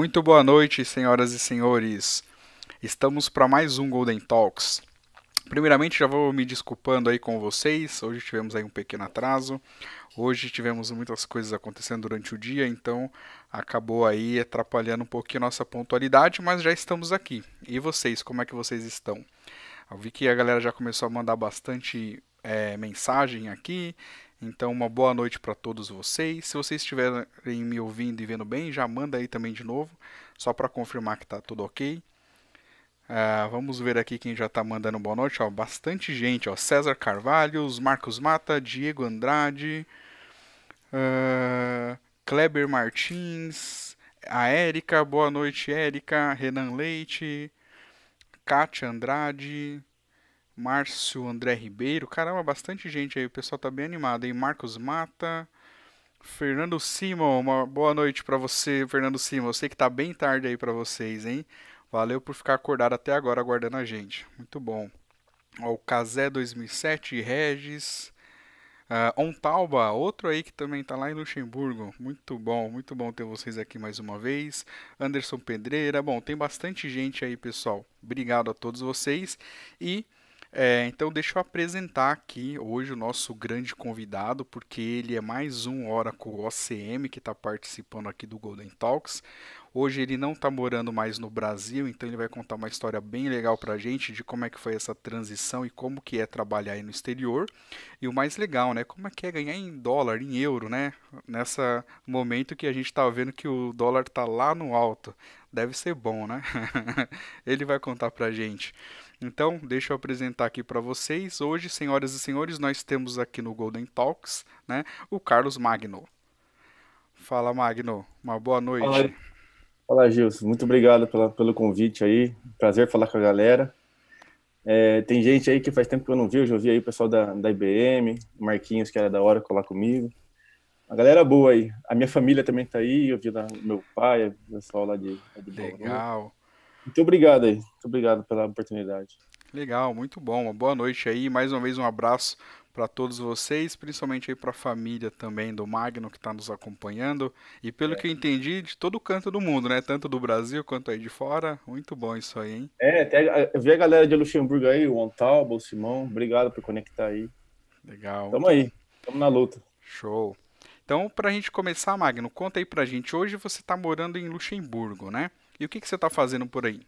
Muito boa noite, senhoras e senhores. Estamos para mais um Golden Talks. Primeiramente, já vou me desculpando aí com vocês. Hoje tivemos aí um pequeno atraso. Hoje tivemos muitas coisas acontecendo durante o dia, então acabou aí atrapalhando um pouquinho a nossa pontualidade, mas já estamos aqui. E vocês, como é que vocês estão? Eu vi que a galera já começou a mandar bastante é, mensagem aqui. Então, uma boa noite para todos vocês. Se vocês estiverem me ouvindo e vendo bem, já manda aí também de novo, só para confirmar que está tudo ok. Uh, vamos ver aqui quem já está mandando boa noite. Ó, bastante gente. Ó, César Carvalhos, Marcos Mata, Diego Andrade, uh, Kleber Martins, a Érica, boa noite, Érica, Renan Leite, Kátia Andrade, Márcio André Ribeiro, caramba, bastante gente aí, o pessoal tá bem animado, hein? Marcos Mata, Fernando Simon, uma boa noite para você, Fernando Simon. Eu sei que tá bem tarde aí para vocês, hein? Valeu por ficar acordado até agora aguardando a gente. Muito bom. Ó, o Casé 2007, Regis, uh, Ontalba, outro aí que também tá lá em Luxemburgo. Muito bom, muito bom ter vocês aqui mais uma vez. Anderson Pedreira, bom, tem bastante gente aí, pessoal. Obrigado a todos vocês e é, então, deixa eu apresentar aqui hoje o nosso grande convidado, porque ele é mais um Oracle OCM que está participando aqui do Golden Talks. Hoje ele não está morando mais no Brasil, então ele vai contar uma história bem legal para a gente de como é que foi essa transição e como que é trabalhar aí no exterior. E o mais legal, né? Como é que é ganhar em dólar, em euro, né? Nessa momento que a gente está vendo que o dólar está lá no alto. Deve ser bom, né? ele vai contar para a gente. Então, deixa eu apresentar aqui para vocês. Hoje, senhoras e senhores, nós temos aqui no Golden Talks, né, o Carlos Magno. Fala, Magno. Uma boa noite. Fala, Fala Gilson. Muito obrigado pela, pelo convite aí. Prazer falar com a galera. É, tem gente aí que faz tempo que eu não vi. Eu já vi aí o pessoal da, da IBM, Marquinhos, que era da hora colar comigo. A galera boa aí. A minha família também tá aí. Eu vi da, meu pai, o pessoal lá de, de Legal. Muito obrigado aí. Muito obrigado pela oportunidade. Legal, muito bom. Uma boa noite aí. Mais uma vez um abraço para todos vocês, principalmente aí para a família também do Magno que está nos acompanhando. E pelo é. que eu entendi, de todo canto do mundo, né? Tanto do Brasil quanto aí de fora. Muito bom isso aí, hein? É, até, eu vi a galera de Luxemburgo aí, o Ontalba, o Simão. Obrigado por conectar aí. Legal. Tamo aí, tamo na luta. Show. Então, para a gente começar, Magno, conta aí para a gente. Hoje você está morando em Luxemburgo, né? E o que, que você está fazendo por aí?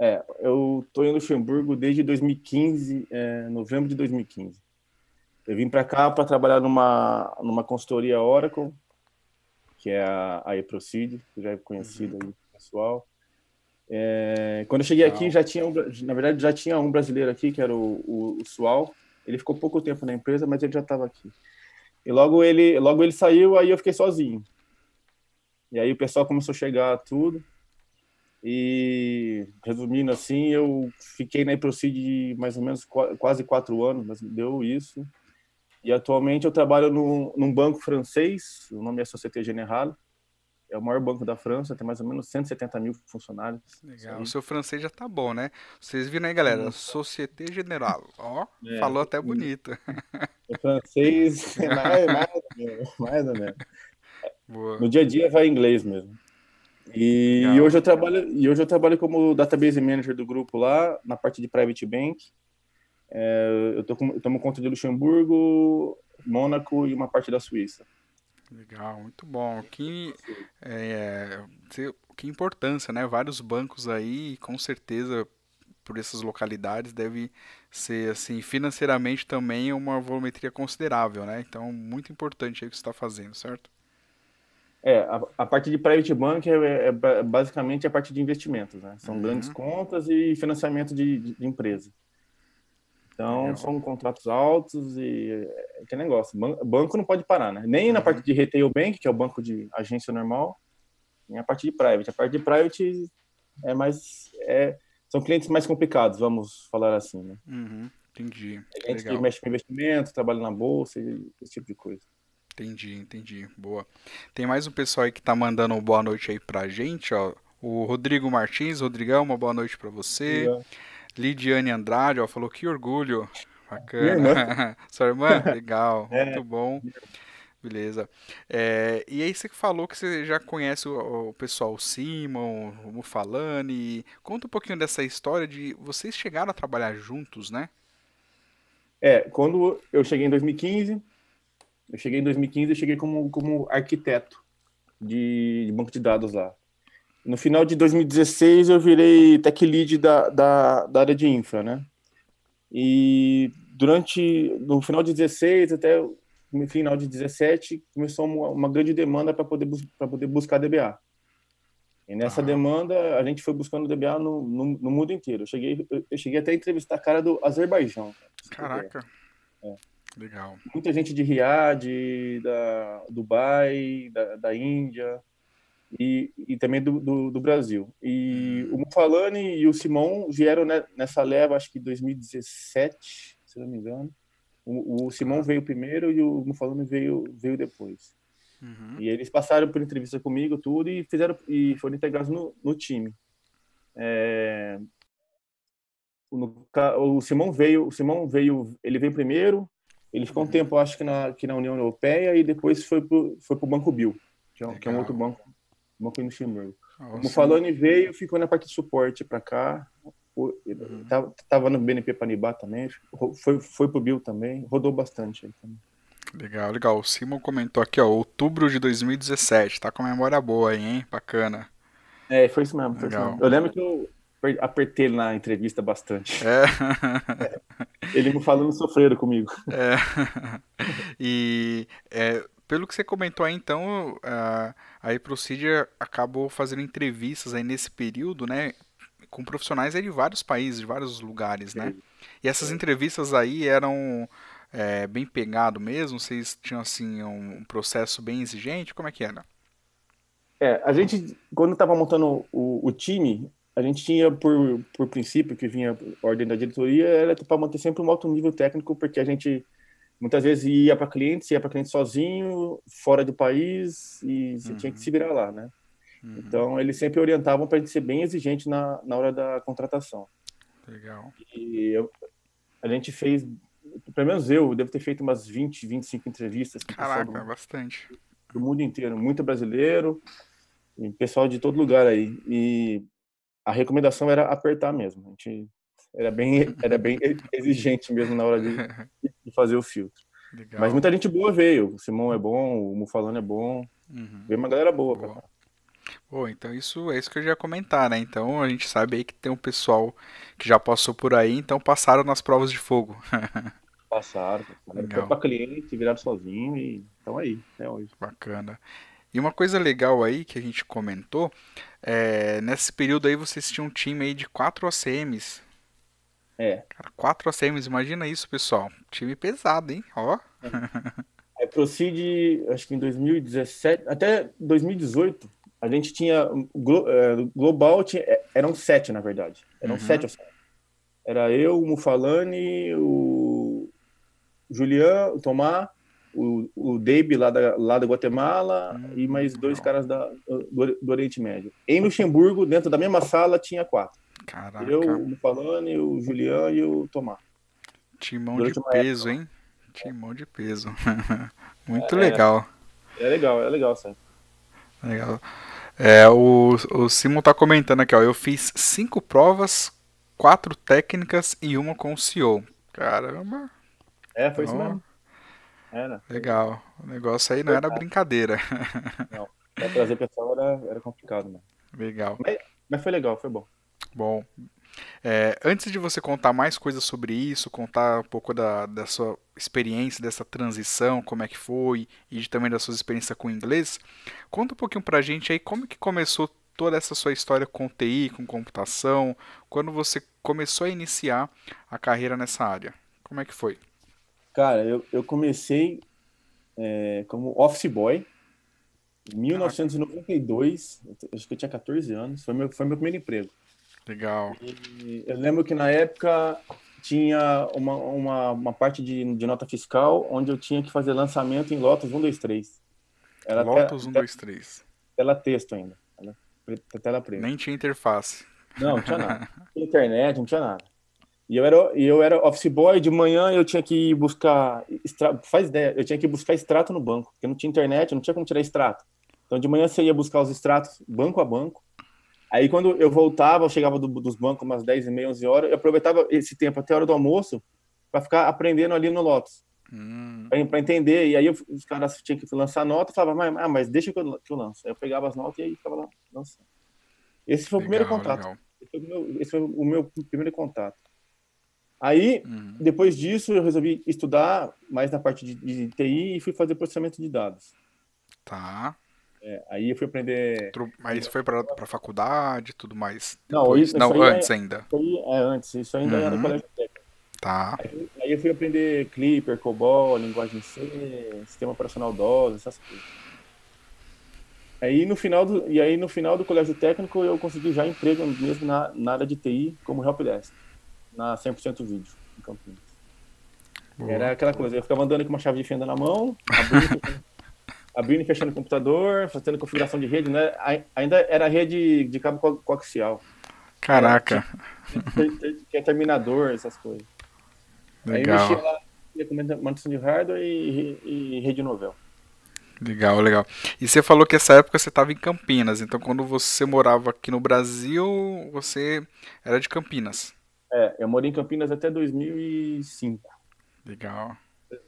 É, eu estou em Luxemburgo desde 2015, é, novembro de 2015. Eu vim para cá para trabalhar numa, numa consultoria Oracle, que é a, a eProcede, que já é conhecida uhum. aí pessoal. É, quando eu cheguei aqui, já tinha, na verdade, já tinha um brasileiro aqui, que era o, o, o Sual. Ele ficou pouco tempo na empresa, mas ele já estava aqui. E logo ele, logo ele saiu, aí eu fiquei sozinho. E aí o pessoal começou a chegar tudo. E, resumindo assim, eu fiquei na Iprocid mais ou menos quase quatro anos, mas deu isso. E atualmente eu trabalho no, num banco francês, o nome é Société Générale. É o maior banco da França, tem mais ou menos 170 mil funcionários. Legal, o seu francês já tá bom, né? Vocês viram aí, galera? Hum. Société Générale. Ó, é, falou até bonito. O francês, mais, mais, ou menos, mais ou menos. Boa. No dia a dia vai inglês mesmo. E, e, hoje eu trabalho e hoje eu trabalho como database manager do grupo lá na parte de private bank. É, eu tô com, eu tomo conta de Luxemburgo, Mônaco e uma parte da Suíça. Legal, muito bom. Que é, que importância, né? Vários bancos aí, com certeza por essas localidades deve ser assim financeiramente também uma volumetria considerável, né? Então muito importante aí o que você está fazendo, certo? É, a, a, parte de private bank é, é, é, basicamente a parte de investimentos, né? São uhum. grandes contas e financiamento de, de, de empresa. Então, Legal. são contratos altos e é, que negócio. Banco não pode parar, né? Nem uhum. na parte de retail bank, que é o banco de agência normal, nem a parte de private. A parte de private é mais... É, são clientes mais complicados, vamos falar assim, né? Uhum. Entendi. A gente que mexe com investimento, trabalha na bolsa, esse tipo de coisa. Entendi, entendi. Boa. Tem mais um pessoal aí que tá mandando uma boa noite aí pra gente, ó. O Rodrigo Martins, Rodrigão, uma boa noite para você. Yeah. Lidiane Andrade, ó, falou que orgulho. Bacana. Sua irmã? Legal, é. muito bom. Beleza. É, e aí você falou que você já conhece o, o pessoal, o Simon, o Mufalani. Conta um pouquinho dessa história de vocês chegaram a trabalhar juntos, né? É, quando eu cheguei em 2015, eu cheguei em 2015, eu cheguei como, como arquiteto de, de banco de dados lá. No final de 2016, eu virei tech lead da, da, da área de infra, né? E durante, no final de 16 até no final de 17, começou uma, uma grande demanda para poder, para poder buscar DBA. E nessa ah. demanda, a gente foi buscando DBA no, no, no mundo inteiro. Eu cheguei, eu cheguei até a entrevistar a cara do Azerbaijão. Caraca. É. Legal. Muita gente de Riad, da Dubai, da, da Índia e, e também do, do, do, Brasil. E hum. o Mufalani e o Simão vieram nessa leva, acho que 2017, se não me engano. O, o Simão veio primeiro e o Mufalani veio, veio depois. Uhum. E eles passaram por entrevista comigo, tudo, e fizeram e foram integrados no, no time. É, no, o Simão veio, o Simão veio, ele veio primeiro, ele ficou um uhum. tempo, acho que na, que na União Europeia, e depois foi pro, foi pro Banco Bill, que é, que é um outro banco, banco em Luxemburgo. o Mufalani veio, ficou na parte de suporte para cá, Uhum. Tava, tava, no BNP Panibá também, foi, foi pro Bill também, rodou bastante aí também. Legal, legal. O Simon comentou aqui, ó, outubro de 2017. Tá com a memória boa aí, hein? Bacana. É, foi isso mesmo. Foi isso mesmo. Eu lembro que eu apertei na entrevista bastante. É. ele me falando sofreram comigo. É. E é, pelo que você comentou aí, então, a, a Procedure acabou fazendo entrevistas aí nesse período, né? com profissionais de vários países, de vários lugares, né? E essas entrevistas aí eram é, bem pegado mesmo? Vocês tinham assim um processo bem exigente? Como é que era? É, a gente quando estava montando o, o, time, a gente tinha por, por princípio que vinha ordem da diretoria era para manter sempre um alto nível técnico, porque a gente muitas vezes ia para clientes, ia para cliente sozinho, fora do país e você uhum. tinha que se virar lá, né? Uhum. Então, eles sempre orientavam para a gente ser bem exigente na, na hora da contratação. Legal. E eu, a gente fez, pelo menos eu, devo ter feito umas 20, 25 entrevistas. Caraca, do, bastante. Do mundo inteiro, muito brasileiro, pessoal de todo lugar aí. E a recomendação era apertar mesmo. A gente era bem, era bem exigente mesmo na hora de, de fazer o filtro. Legal. Mas muita gente boa veio. O Simão é bom, o Mufalano é bom. Uhum. Veio uma galera boa, boa. Pô, então isso é isso que eu já ia comentar, né? Então a gente sabe aí que tem um pessoal que já passou por aí, então passaram nas provas de fogo. passaram, passaram. Foi pra cliente, viraram sozinho e estão aí, até hoje. Bacana. E uma coisa legal aí que a gente comentou, é, nesse período aí vocês tinham um time aí de quatro ACMs. É. Cara, quatro ACMs, imagina isso, pessoal. Time pesado, hein? Ó. É. é acho que em 2017, até 2018, a gente tinha é, global tinha, é, eram sete na verdade eram uhum. sete era eu o Mufalani o Julian o Tomás o, o Dave lá da, lá da Guatemala uhum. e mais dois caras da, do, do, Oriente Médio em Luxemburgo dentro da mesma sala tinha quatro Caraca. eu o Mufalani o Julian e o Tomás timão Durante de peso época. hein timão de peso muito é, legal é legal é legal sabe Legal. É, o, o Simon tá comentando aqui, ó. Eu fiz cinco provas, quatro técnicas e uma com o CEO. Caramba. É, foi então, isso mesmo. Era. Legal. O negócio aí não era brincadeira. Não. Pra trazer pessoal era, era complicado, mano. Legal. Mas, mas foi legal, foi bom. Bom. É, antes de você contar mais coisas sobre isso, contar um pouco da, da sua experiência, dessa transição, como é que foi, e também das suas experiências com o inglês, conta um pouquinho pra gente aí como que começou toda essa sua história com TI, com computação, quando você começou a iniciar a carreira nessa área. Como é que foi? Cara, eu, eu comecei é, como office boy em 1992, acho que eu tinha 14 anos, foi meu, foi meu primeiro emprego. Legal. E eu lembro que na época tinha uma, uma, uma parte de, de nota fiscal onde eu tinha que fazer lançamento em Lotus 1, 2, 3. Era Lotus 1, 2, 3. Tela texto ainda. Tela preta. Nem tinha interface. Não, não tinha nada. Não tinha internet, não tinha nada. E eu era, eu era office boy, de manhã eu tinha que ir buscar. Extra, faz ideia, eu tinha que buscar extrato no banco, porque não tinha internet, não tinha como tirar extrato. Então de manhã você ia buscar os extratos banco a banco. Aí quando eu voltava, eu chegava do, dos bancos umas 10 e meia, 11 horas, eu aproveitava esse tempo até a hora do almoço para ficar aprendendo ali no Lotus. Hum. Para entender. E aí eu, os caras tinham que lançar nota, eu falava, mas, ah, mas deixa que eu, que eu lanço. Aí eu pegava as notas e aí ficava lá lançando. Esse foi legal, o primeiro contato. Esse foi o, meu, esse foi o meu primeiro contato. Aí, uhum. depois disso, eu resolvi estudar mais na parte de, de TI e fui fazer processamento de dados. Tá. É, aí eu fui aprender. Mas foi para faculdade e tudo mais? Depois... Não, isso, Não isso antes é, ainda. Isso é antes, isso ainda uhum. era no colégio técnico. Tá. Aí, aí, eu fui aprender Clipper, COBOL, linguagem C, sistema operacional DOS, essas coisas. Aí no final do, e aí no final do colégio técnico eu consegui já emprego mesmo na, na área de TI como helpdesk na 100% vídeo, em Campinas. Boa. Era aquela coisa, eu ficava andando com uma chave de fenda na mão, abrindo, abrindo e fechando o computador, fazendo configuração de rede, né? Ainda era rede de cabo coaxial. Caraca. Tinha, terminador, essas coisas. Legal. Aí mexia lá com manutenção de hardware e, e rede novel. Legal, legal. E você falou que essa época você estava em Campinas, então quando você morava aqui no Brasil, você era de Campinas. É, eu morei em Campinas até 2005. Legal.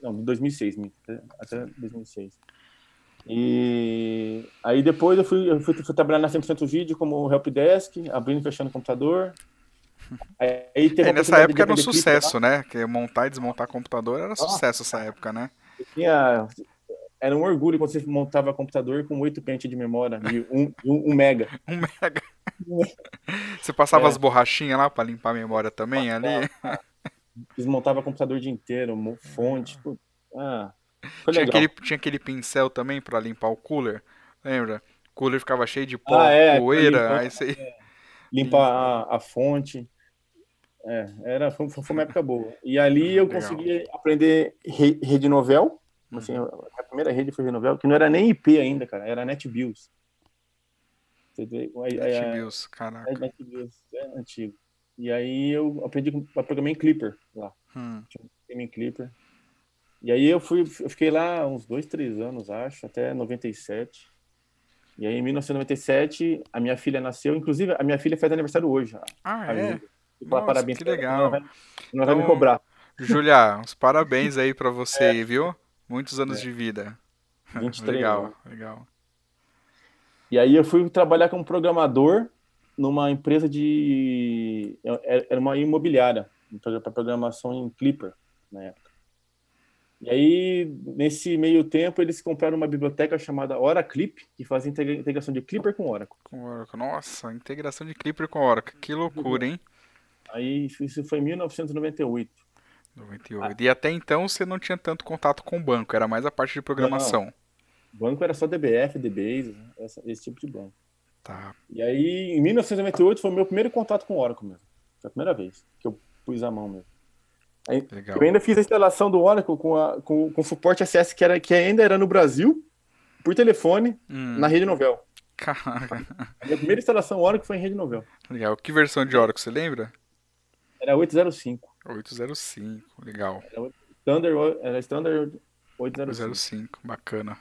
Não, 2006, até 2006. E aí depois eu fui, eu fui, fui trabalhar na 100% Vídeo como helpdesk, abrindo e fechando o computador. Aí, aí é, nessa época era um sucesso, clipe, né? Que montar e desmontar computador era ah, sucesso essa época, né? Tinha, era um orgulho quando você montava computador com 8 pentes de memória, de 1 um, um, um mega. Um mega. Você passava é. as borrachinhas lá para limpar a memória também ali? Desmontava o computador o dia inteiro, fonte. Ah, tinha, aquele, tinha aquele pincel também para limpar o cooler, lembra? O cooler ficava cheio de pó, ah, é, poeira, limpar, aí você... É, limpar a, a, fonte. É, era, foi, foi, uma época boa. E ali eu Legal. consegui aprender rede novel. Assim, uhum. a primeira rede foi rede novel, que não era nem IP ainda, cara, era NetBIOS. NetBIOS, caraca. É, é antigo. E aí eu aprendi a programar em Clipper lá. Hum. Tinha em Clipper. E aí eu fui, eu fiquei lá uns dois, três anos, acho, até 97. E aí em 1997 a minha filha nasceu, inclusive a minha filha faz aniversário hoje. Ah, é? Nossa, parabéns que legal. Não vai, então, vai me então, cobrar. Julia, uns parabéns aí para você, é. viu? Muitos anos é. de vida. 23 legal, anos. legal. E aí eu fui trabalhar como programador numa empresa de. Era uma imobiliária, para programação em Clipper na época. E aí, nesse meio tempo, eles compraram uma biblioteca chamada Oraclip, que faz integração de Clipper com Oracle. Com Oracle. Nossa, integração de Clipper com Oracle. Que loucura, hein? Aí, isso foi em 1998. 98. Ah. E até então você não tinha tanto contato com o banco, era mais a parte de programação. Não, Banco era só DBF, DBase, esse, esse tipo de banco. Tá. E aí, em 1998 foi o meu primeiro contato com o Oracle mesmo. Foi a primeira vez que eu pus a mão mesmo. Aí, Legal. Eu ainda fiz a instalação do Oracle com, a, com, com suporte SS que, era, que ainda era no Brasil, por telefone, hum. na rede Novel. Caraca. A minha primeira instalação Oracle foi em rede Novel. Legal. Que versão de Oracle você lembra? Era 805. 805, legal. Era Standard, era Standard 805. 805, bacana.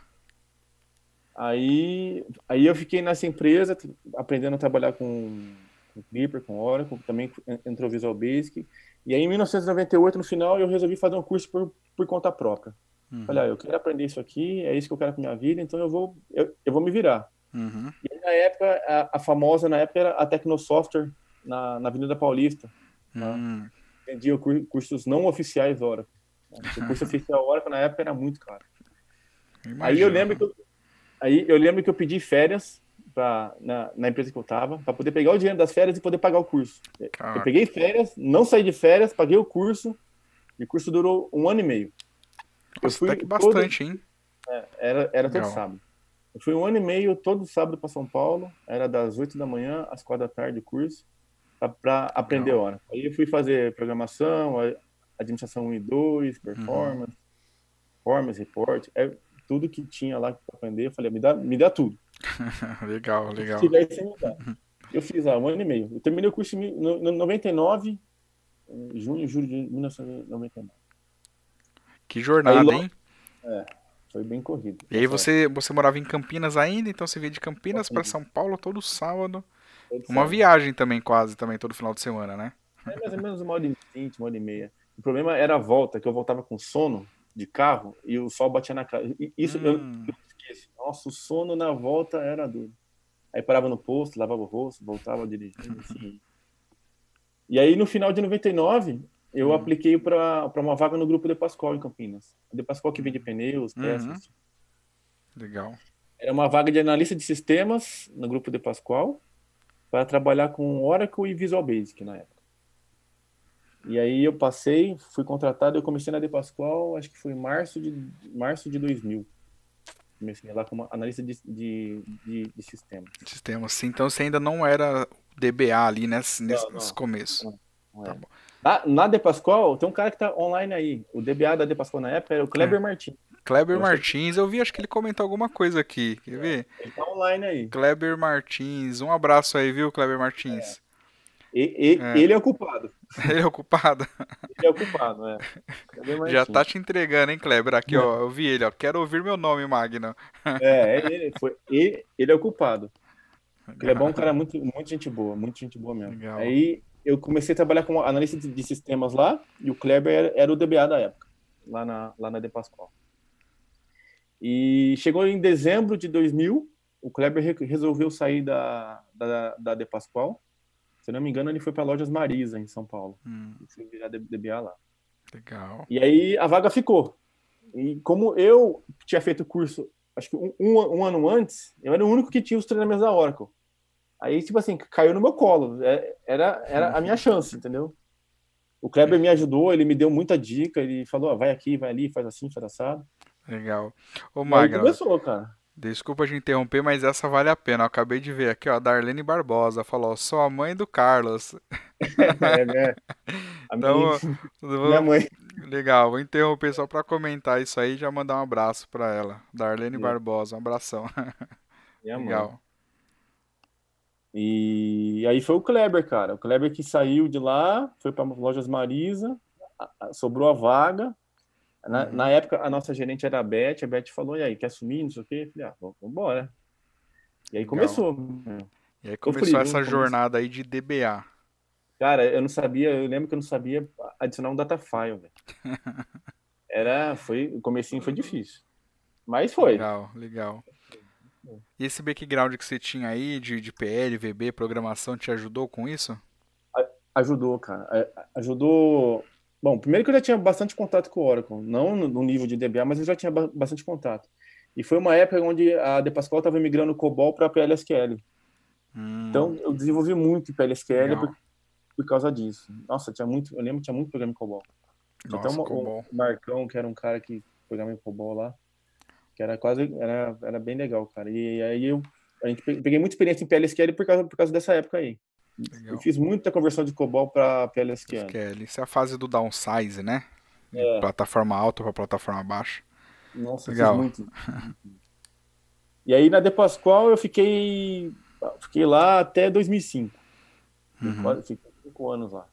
Aí, aí eu fiquei nessa empresa aprendendo a trabalhar com, com Clipper, com Oracle, também entrou Visual Basic. E aí em 1998, no final, eu resolvi fazer um curso por, por conta própria. Uhum. Falei, ah, eu quero aprender isso aqui, é isso que eu quero para minha vida, então eu vou, eu, eu vou me virar. Uhum. E aí, na época, a, a, famosa na época era a Tecnosoftware, na, na Avenida Paulista. Uhum. Tá? Vendia cursos não oficiais Oracle. O curso oficial Oracle na época era muito caro. Imagina. Aí eu lembro que eu, Aí eu lembro que eu pedi férias pra, na, na empresa que eu tava, para poder pegar o dinheiro das férias e poder pagar o curso. Caraca. Eu peguei férias, não saí de férias, paguei o curso, e o curso durou um ano e meio. Eu fui até que bastante, todo... hein? É, era, era todo sábado. Eu fui um ano e meio, todo sábado para São Paulo, era das 8 da manhã às 4 da tarde o curso, para aprender Legal. hora. Aí eu fui fazer programação, administração 1 e 2, uhum. performance, uhum. performance, report. É, tudo que tinha lá para aprender, eu falei, me dá, me dá tudo. legal, legal. Se tiver, você me dá. Eu fiz há um ano e meio. Eu terminei o curso em 99, junho, julho de 1999. Que jornada, Aí, hein? É, foi bem corrido. E aí você, você morava em Campinas ainda, então você via de Campinas pra São Paulo todo sábado. Todo Uma sábado. viagem também, quase, também, todo final de semana, né? É mais ou menos uma hora e vinte, uma hora e meia. O problema era a volta, que eu voltava com sono de carro e o sol batia na cara. Isso eu Hum, eu esqueço. Nossa, o sono na volta era duro. Aí parava no posto, lavava o rosto, voltava dirigindo, assim. E aí no final de 99, eu Hum. apliquei para uma vaga no grupo De Pascoal em Campinas. De Pascoal que vende pneus, Uhum. peças. legal. Era uma vaga de analista de sistemas no grupo De Pascoal para trabalhar com Oracle e Visual Basic na época. E aí eu passei, fui contratado, eu comecei na De Pascoal, acho que foi em março de, março de 2000. Comecei lá como analista de, de, de, de sistemas. Sistema assim, então você ainda não era DBA ali nesse, nesse, Não, não. nesse começo. Não Tá é. bom. Na, na De Pascoal, tem um cara que tá online aí. O DBA da De Pascoal na época era o Kleber É. Martins. Kleber Eu Martins, eu vi, acho que ele comentou alguma coisa aqui. Quer ver? Ele tá online aí. Kleber Martins, um abraço aí, viu, Kleber Martins? E- e- É. Ele é o culpado. Ele é ocupado. Ele é o culpado, é. Kleber Já Martins. tá te entregando, hein, Kleber? Aqui, ó, eu vi ele, ó. Quero ouvir meu nome, Magno. É, é ele, foi, ele, ele é o culpado. Ele é bom, um cara muito, muito gente boa, muito gente boa mesmo. Legal. Aí eu comecei a trabalhar como analista de, de sistemas lá, e o Kleber era, era o DBA da época, lá na, lá na De Pascoal. E chegou em dezembro de 2000, o Kleber re- resolveu sair da, da, da De Pascoal. Se eu não me engano, ele foi para Lojas Marisa, em São Paulo. Hum, foi virar DBA lá. legal. E aí a vaga ficou. E como eu tinha feito o curso, acho que um, um- um ano antes, eu era o único que tinha os treinamentos da Oracle. Aí, tipo assim, caiu no meu colo. É- Era, era a minha chance, entendeu? O Kleber me ajudou, ele me deu muita dica, ele falou, ó, vai aqui, vai ali, faz assim, faz assado. Legal. Ô, E Magno, começou, cara. Desculpa te interromper, mas essa vale a pena. Eu acabei de ver aqui, ó, Darlene Barbosa falou, sou a mãe do Carlos. É, né? A Então, minha, Vou- minha mãe. Legal, vou interromper só pra comentar isso aí e já mandar um abraço pra ela. Darlene É. Barbosa, um abração. Minha mãe. Legal. E aí foi o Kleber, cara. O Kleber que saiu de lá, foi para Lojas Marisa, a- a- sobrou a vaga. Na, Uhum. na época, a nossa gerente era a Beth. A Beth falou: e aí, quer assumir? Não sei o quê. Eu falei: ah, vamos embora. E aí Legal. começou. E aí começou frio, essa jornada aí de DBA. Cara, eu não sabia, eu lembro que eu não sabia adicionar um data file, velho. Era, foi, o comecinho foi difícil. Mas foi. Legal, legal. E esse background que você tinha aí de, de PL, VB, programação, te ajudou com isso? Ajudou, cara. A- Ajudou. Bom, primeiro que eu já tinha bastante contato com o Oracle, não no- nível de DBA, mas eu já tinha ba- bastante contato. E foi uma época onde a De Pascal estava migrando COBOL para PLSQL. Hum, Então eu desenvolvi muito em PLSQL por, por causa disso. Nossa, tinha muito, eu lembro que tinha muito programa em COBOL. Tinha nossa, até uma- bom. o Marcão, que era um cara que programa em COBOL lá, que era quase, era, era bem legal, cara. E aí eu a gente pe- peguei muita experiência em PLSQL por causa, por causa dessa época aí. Legal. Eu fiz muita conversão de COBOL para PLSQL. SQL. Isso é a fase do downsize, né? É. Plataforma alta para plataforma baixa. Nossa, Legal. fiz muito. E aí na De Pascoal eu fiquei fiquei lá até 2005. Uhum. Quase- Fiquei cinco anos lá.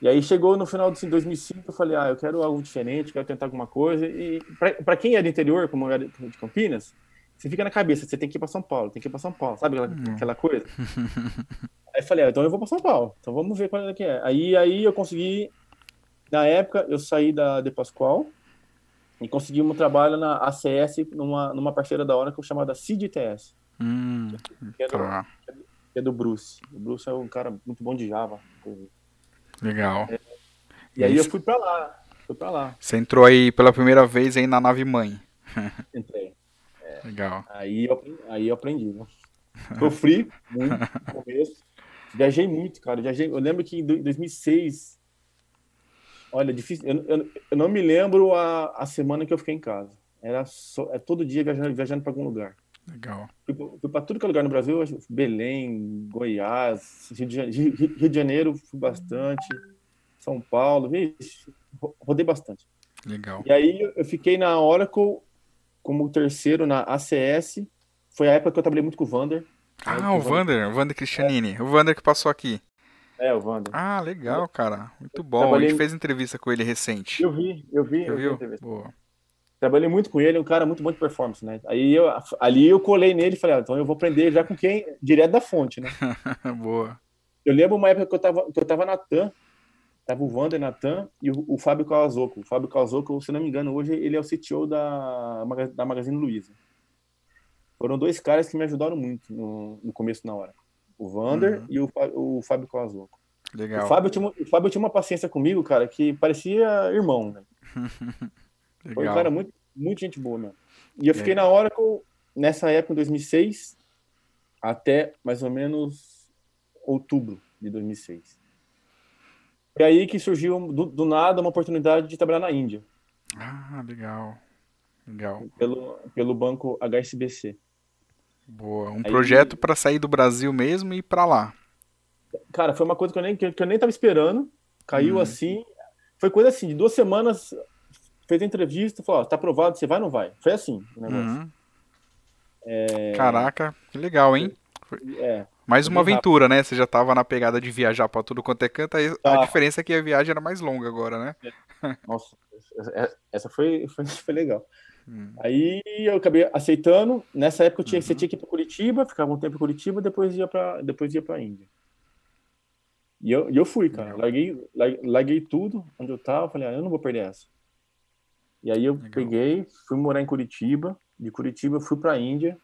E aí chegou no final de 2005, eu falei, ah, eu quero algo diferente, quero tentar alguma coisa. E para quem é do interior, como eu era de Campinas, você fica na cabeça, você tem que ir para São Paulo, tem que ir para São Paulo, sabe aquela, Uhum. aquela coisa? aí eu falei, ah, então eu vou para São Paulo, então vamos ver qual é que é. Aí, aí eu consegui, na época, eu saí da De Pascoal e consegui um trabalho na ACS, numa, numa parceira da Oracle chamada CDTS, Hum, que é, do, tá. que é do Bruce. O Bruce é um cara muito bom de Java. Legal. E aí eu Isso. fui pra lá. Fui pra lá. Você entrou aí pela primeira vez aí na nave mãe. Entrei. Legal. Aí eu, aprendi- aí eu aprendi, né? Sofri muito no começo. Viajei muito, cara. Viajei, eu lembro que em do- 2006. Olha, difícil. Eu, eu, eu não me lembro a, a semana que eu fiquei em casa. Era só, é todo dia viajando, viajando para algum lugar. Legal. Fui, fui para tudo que é lugar no Brasil, Belém, Goiás, Rio de, Jane- Rio- de Janeiro, fui bastante. São Paulo, vixe, ro- rodei bastante. Legal. E aí eu fiquei na Oracle como terceiro na ACS. Foi a época que eu trabalhei muito com o Vander. Ah, o Vander, o Vander Cristianini. O Vander que passou aqui. É, o Vander. Ah, legal, cara. Muito bom. A Trabalhei- gente fez entrevista com ele recente. Eu vi, eu vi, Você eu vi a entrevista. Boa. Trabalhei muito com ele, um cara muito bom de performance, né? Aí eu, ali eu colei nele e falei, ah, então eu vou aprender já com quem? Direto da fonte, né? Boa. Eu lembro uma época que eu tava, que eu tava na TAM, tava o Vander na TAM e o, o Fábio Kawazoku. O Fábio Kawazoku, se não me engano, hoje ele é o CTO da, da Magazine Luiza. Foram dois caras que me ajudaram muito no, no começo na hora. O Vander Uhum. e o, o Fábio Kawazoku. Legal. O Fábio, tinha, uma- o Fábio tinha uma paciência comigo, cara, que parecia irmão, né? Foi um cara muito, muito gente boa, mesmo. E eu fiquei na Oracle nessa época, em 2006, até mais ou menos outubro de 2006. E aí que surgiu do, do nada uma oportunidade de trabalhar na Índia, Ah, legal. Legal. pelo, pelo banco HSBC. Boa. Um Aí- projeto pra sair do Brasil mesmo e ir pra lá. Cara, foi uma coisa que eu nem, que eu nem tava esperando. Caiu Uhum. assim. Foi coisa assim, de duas semanas, fez a entrevista, falou, ó, tá aprovado, você vai ou não vai? Foi assim o negócio. Uhum. Caraca, que legal, hein? É, Mais uma aventura, né? Você já tava na pegada de viajar pra tudo quanto é canto, aí a Tá. diferença é que a viagem era mais longa agora, né? Nossa, essa- essa foi, foi, foi legal. Hum. Aí eu acabei aceitando. Nessa época eu tinha, Uhum. você tinha que ir para Curitiba, ficava um tempo em Curitiba, depois ia para depois ia para Índia. E eu, e eu fui, cara. Larguei, lar- larguei tudo onde eu tava, falei, ah, eu não vou perder essa. E aí eu Legal. peguei, fui morar em Curitiba, de Curitiba eu fui para Índia.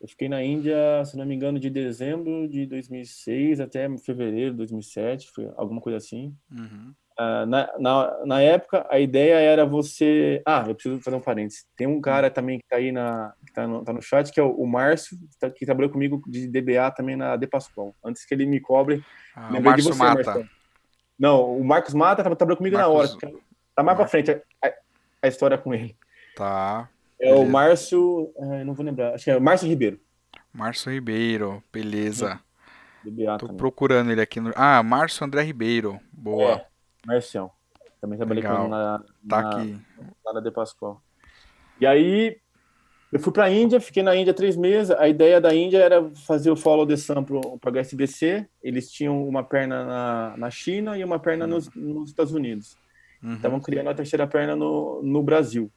Eu fiquei na Índia, se não me engano, de dezembro de 2006 até fevereiro de 2007, foi alguma coisa assim. Uhum. Ah, na, na, na época, a ideia era você. Ah, eu preciso fazer um parênteses. Tem um cara também que tá aí na, que tá no, tá no chat, que é o, o Márcio, que, tá- que trabalhou comigo de DBA também na De Pascoal. Antes que ele me cobre. Ah, o Márcio Mata. Marcelo. Não, o Marcos Mata trabalhou comigo na hora. Marcos- Tá mais pra Mar- frente a, a- a história com ele. Tá. É o Beleza. Márcio. ah, não vou lembrar. Acho que é o Márcio Ribeiro. Márcio Ribeiro, beleza. DBA Tô também. procurando ele aqui no. Ah, Márcio André Ribeiro. Boa. É, Marcião. Também trabalhei Legal. com ele na, Tá na- aqui. na De Pascoal. E aí, eu fui para a Índia, fiquei na Índia três meses. A ideia da Índia era fazer o follow the sun para o HSBC. Eles tinham uma perna na, na China e uma perna nos, nos Estados Unidos. Uhum. Estavam criando a terceira perna no, no Brasil.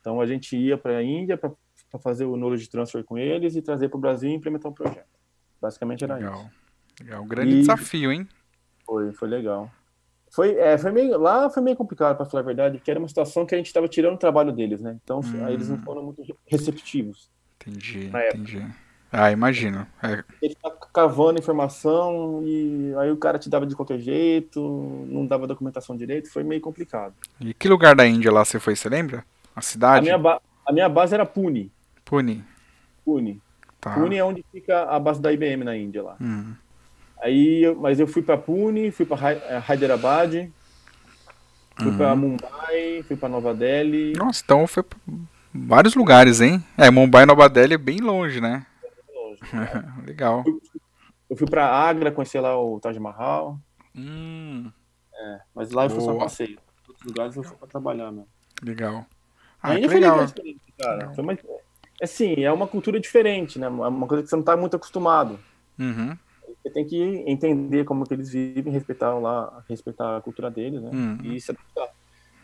Então a gente ia para a Índia para fazer o knowledge transfer com eles e trazer para o Brasil e implementar o projeto. Basicamente era isso. Legal. Legal. Grande E- desafio, hein? Foi, foi legal. Foi, é, foi meio, lá foi meio complicado, para falar a verdade, porque era uma situação que a gente estava tirando o trabalho deles, né? Então Hum. aí eles não foram muito receptivos. Entendi, entendi. Ah, imagino. É, Ele tá cavando informação e aí o cara te dava de qualquer jeito, não dava documentação direito, foi meio complicado. E que lugar da Índia lá você foi, você lembra? A A cidade? minha, ba- a minha base era Pune. Pune. Pune. Tá. Pune é onde fica a base da IBM na Índia lá. Hum. Aí, mas eu fui para Pune, fui para Hyderabad, fui para Uhum. Mumbai, fui para Nova Delhi. Nossa, então foi pra vários lugares, hein? É, Mumbai e Nova Delhi é bem longe, né? Legal. Eu fui para Agra, conhecer lá o Taj Mahal, Hum, mas lá eu fui só passeio. Em outros lugares eu fui para trabalhar mesmo. legal. Ah, Índia foi legal cara. Foi uma, assim, é uma cultura diferente, né? É uma coisa que você não está muito acostumado. Uhum. Você tem que entender como que eles vivem, respeitar lá, respeitar a cultura deles, né? Uhum. E se adaptar.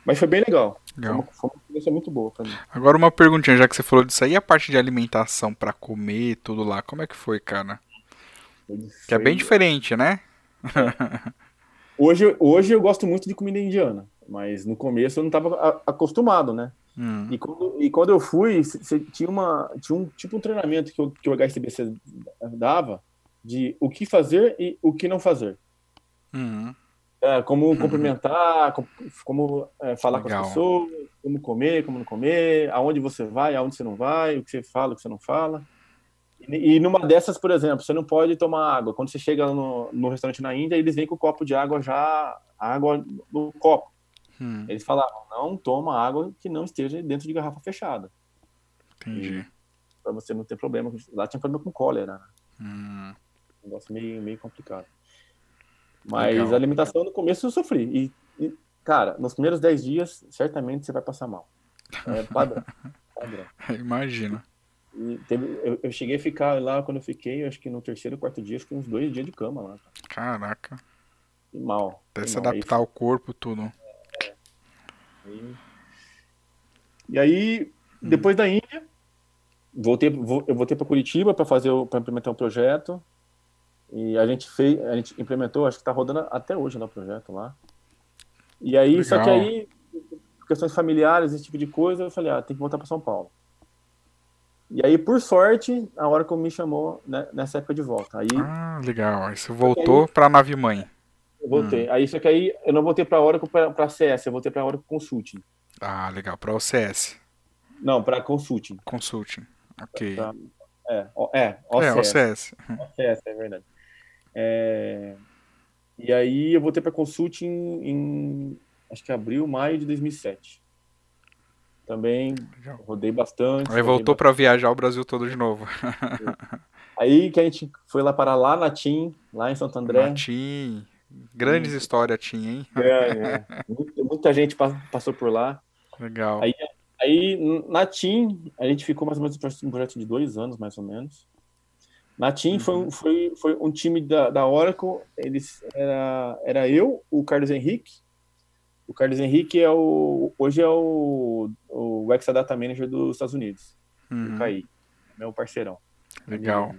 Mas foi bem legal. Foi Legal. uma, foi uma experiência muito boa pra mim. Agora uma perguntinha, já que você falou disso aí, a parte de alimentação pra comer, tudo lá, como é que foi, cara? Que é Foi- bem diferente, né? Hoje, hoje eu gosto muito de comida indiana, mas no começo eu não estava acostumado, né? Hum, E quando, e quando eu fui, tinha, uma, tinha um tipo um treinamento que, o- que o HSBC dava de o que fazer e o que não fazer. uhum. É, como cumprimentar, com- como é, falar com Legal. as pessoas, como comer, como não comer, aonde você vai, aonde você não vai, o que você fala, o que você não fala. E, e numa dessas, por exemplo, você não pode tomar água. Quando você chega no, no restaurante na Índia, eles vêm com o copo de água já, água no copo. Hum, Eles falavam, não toma água que não esteja dentro de garrafa fechada, entendi. para você não ter problema. Lá tinha problema com cólera, né? Hum, Um negócio meio, meio complicado. Mas Legal. a alimentação no começo eu sofri. E, e, cara, nos primeiros 10 dias, certamente você vai passar mal. É padrão. padrão. imagino. E teve, eu, eu, cheguei a ficar lá, quando eu fiquei, acho que no terceiro, quarto dia, acho que uns dois dias de cama lá. Caraca. E mal. Até se adaptar ao corpo, tudo. É, é. E aí, hum. depois da Índia, voltei, eu voltei para Curitiba para fazer para implementar um projeto. E a gente fez, a gente implementou, acho que está rodando até hoje no projeto lá. E aí, Legal. só que aí, questões familiares, esse tipo de coisa, eu falei, ah, tem que voltar para São Paulo. E aí, por sorte, a Oracle me chamou né, nessa época de volta. Aí, ah, legal. Aí você voltou para a nave mãe. Eu voltei. Hum. Aí, só que aí eu não voltei para a Oracle para CS, eu voltei para a Oracle Consulting. Ah, legal. Para o CS. Não, para Consulting. Consulting. Ok. Pra, é, é, OCS. É, OCS. OCS, é verdade. É, e aí eu voltei para Consulting em, acho que abril, maio de 2007. Também rodei bastante. Aí voltou para viajar o Brasil todo de novo. Aí que a gente foi lá para lá na TIM, lá em Santo André. Na TIM. Grandes hum. histórias TIM, hein? É, é. Muita, muita, gente passou por lá. Legal. Aí, aí na TIM, a gente ficou mais ou menos um projeto de dois anos, mais ou menos. Na TIM uhum. foi, foi, foi um time da, da Oracle, eles, era, era eu, o Carlos Henrique, o Carlos Henrique é o, hoje é o, o Exadata Manager dos Estados Unidos, uhum. o CAI, meu parceirão. Legal.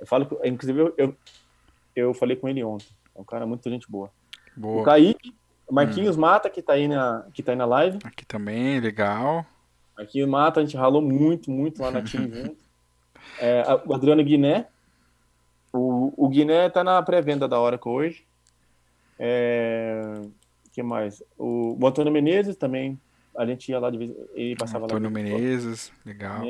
Eu falo, inclusive, eu, eu, eu, falei com ele ontem. É um cara muito gente boa. boa. O Kaique, Marquinhos hum. Mata, que tá, aí na, que tá aí na live. Aqui também, legal. Marquinhos Mata, a gente ralou muito, muito lá na Team junto. É, o Adriano Guiné. O, o Guiné tá na pré-venda da Oracle hoje. É, que mais? O, o Antônio Menezes também, a gente ia lá de vez, ele passava Antônio lá. Antônio Menezes, legal.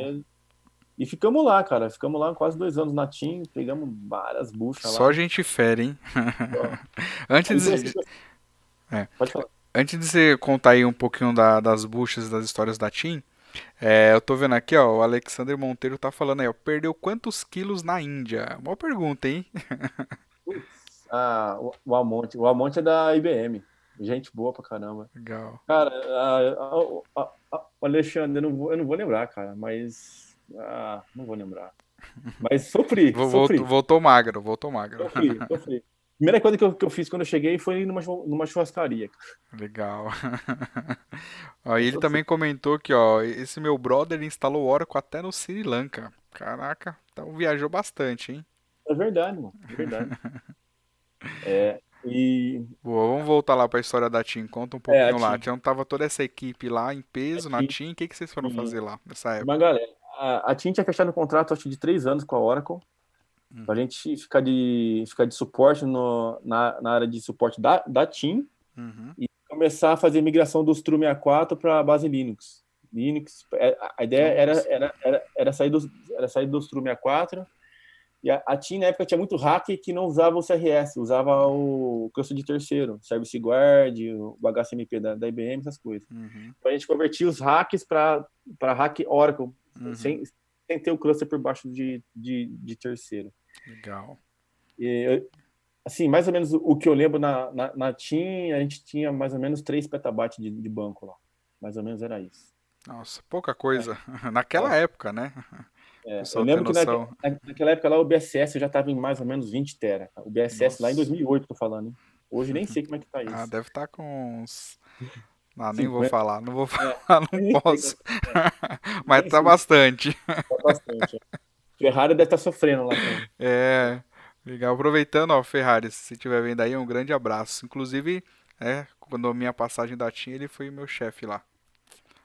E ficamos lá, cara. Ficamos lá quase dois anos na TIM, pegamos várias buchas lá. Só gente fera, hein? Antes de... É. Antes de você contar aí um pouquinho da, das buchas das histórias da TIM, é, eu tô vendo aqui, ó, o Alexander Monteiro tá falando aí, ó, perdeu quantos quilos na Índia? Boa pergunta, hein? ah, o, o Almonte. O Almonte é da IBM. Gente boa pra caramba. Legal. Cara, a, a, a, Alexandre, eu não, vou, eu não vou lembrar, cara, mas. Ah, não vou lembrar. Mas sofri. sofri. Voltou, magro, voltou magro. Sofri, sofri. Primeira coisa que eu, que eu fiz quando eu cheguei foi numa, numa churrascaria. Legal. ó, ele também comentou que, ó, esse meu brother instalou Oracle até no Sri Lanka. Caraca, então viajou bastante, hein? É verdade, mano. É verdade. é, e... Boa, vamos voltar lá para a história da TIM. Conta um é, pouquinho é, lá. Então tava toda essa equipe lá em peso na TIM. O que, que vocês foram fazer lá nessa época? Uma galera. A, a TIM tinha fechado um contrato acho, de três anos com a Oracle. Hum. Pra gente ficar de, ficar de suporte no, na, na área de suporte da, da TIM uhum. e começar a fazer migração do Strum 64 para a base Linux. Linux, é, a ideia era, era, era, era, sair do, era sair do Strum 64 e a, a TIM, na época, tinha muito hacker que não usava o CRS, usava o cluster de terceiro, Service Guard, o HCMP da, da IBM, essas coisas. Uhum. Então, a gente convertia os hacks para hack Oracle, uhum. sem, sem ter o cluster por baixo de, de, de terceiro. Legal. E, assim, mais ou menos o que eu lembro na, na, na TIM, a gente tinha mais ou menos 3 petabytes de, de banco lá. Mais ou menos era isso. Nossa, pouca coisa. É. Naquela é. época, né? É, eu lembro que naquela, naquela época lá o BSS já estava em mais ou menos 20 tera. O BSS Nossa. lá em 2008, tô falando. Hein? Hoje nem sei como é que tá isso. Ah, deve estar tá com uns... Ah, nem vou falar, não vou é. falar, é. não posso. É. Mas tá bastante. Tá bastante. É. Ferrari deve estar tá sofrendo lá também. É, legal. Aproveitando, ó, Ferrari, se estiver vendo aí, um grande abraço. Inclusive, é, quando a minha passagem da TIM, ele foi meu chefe lá.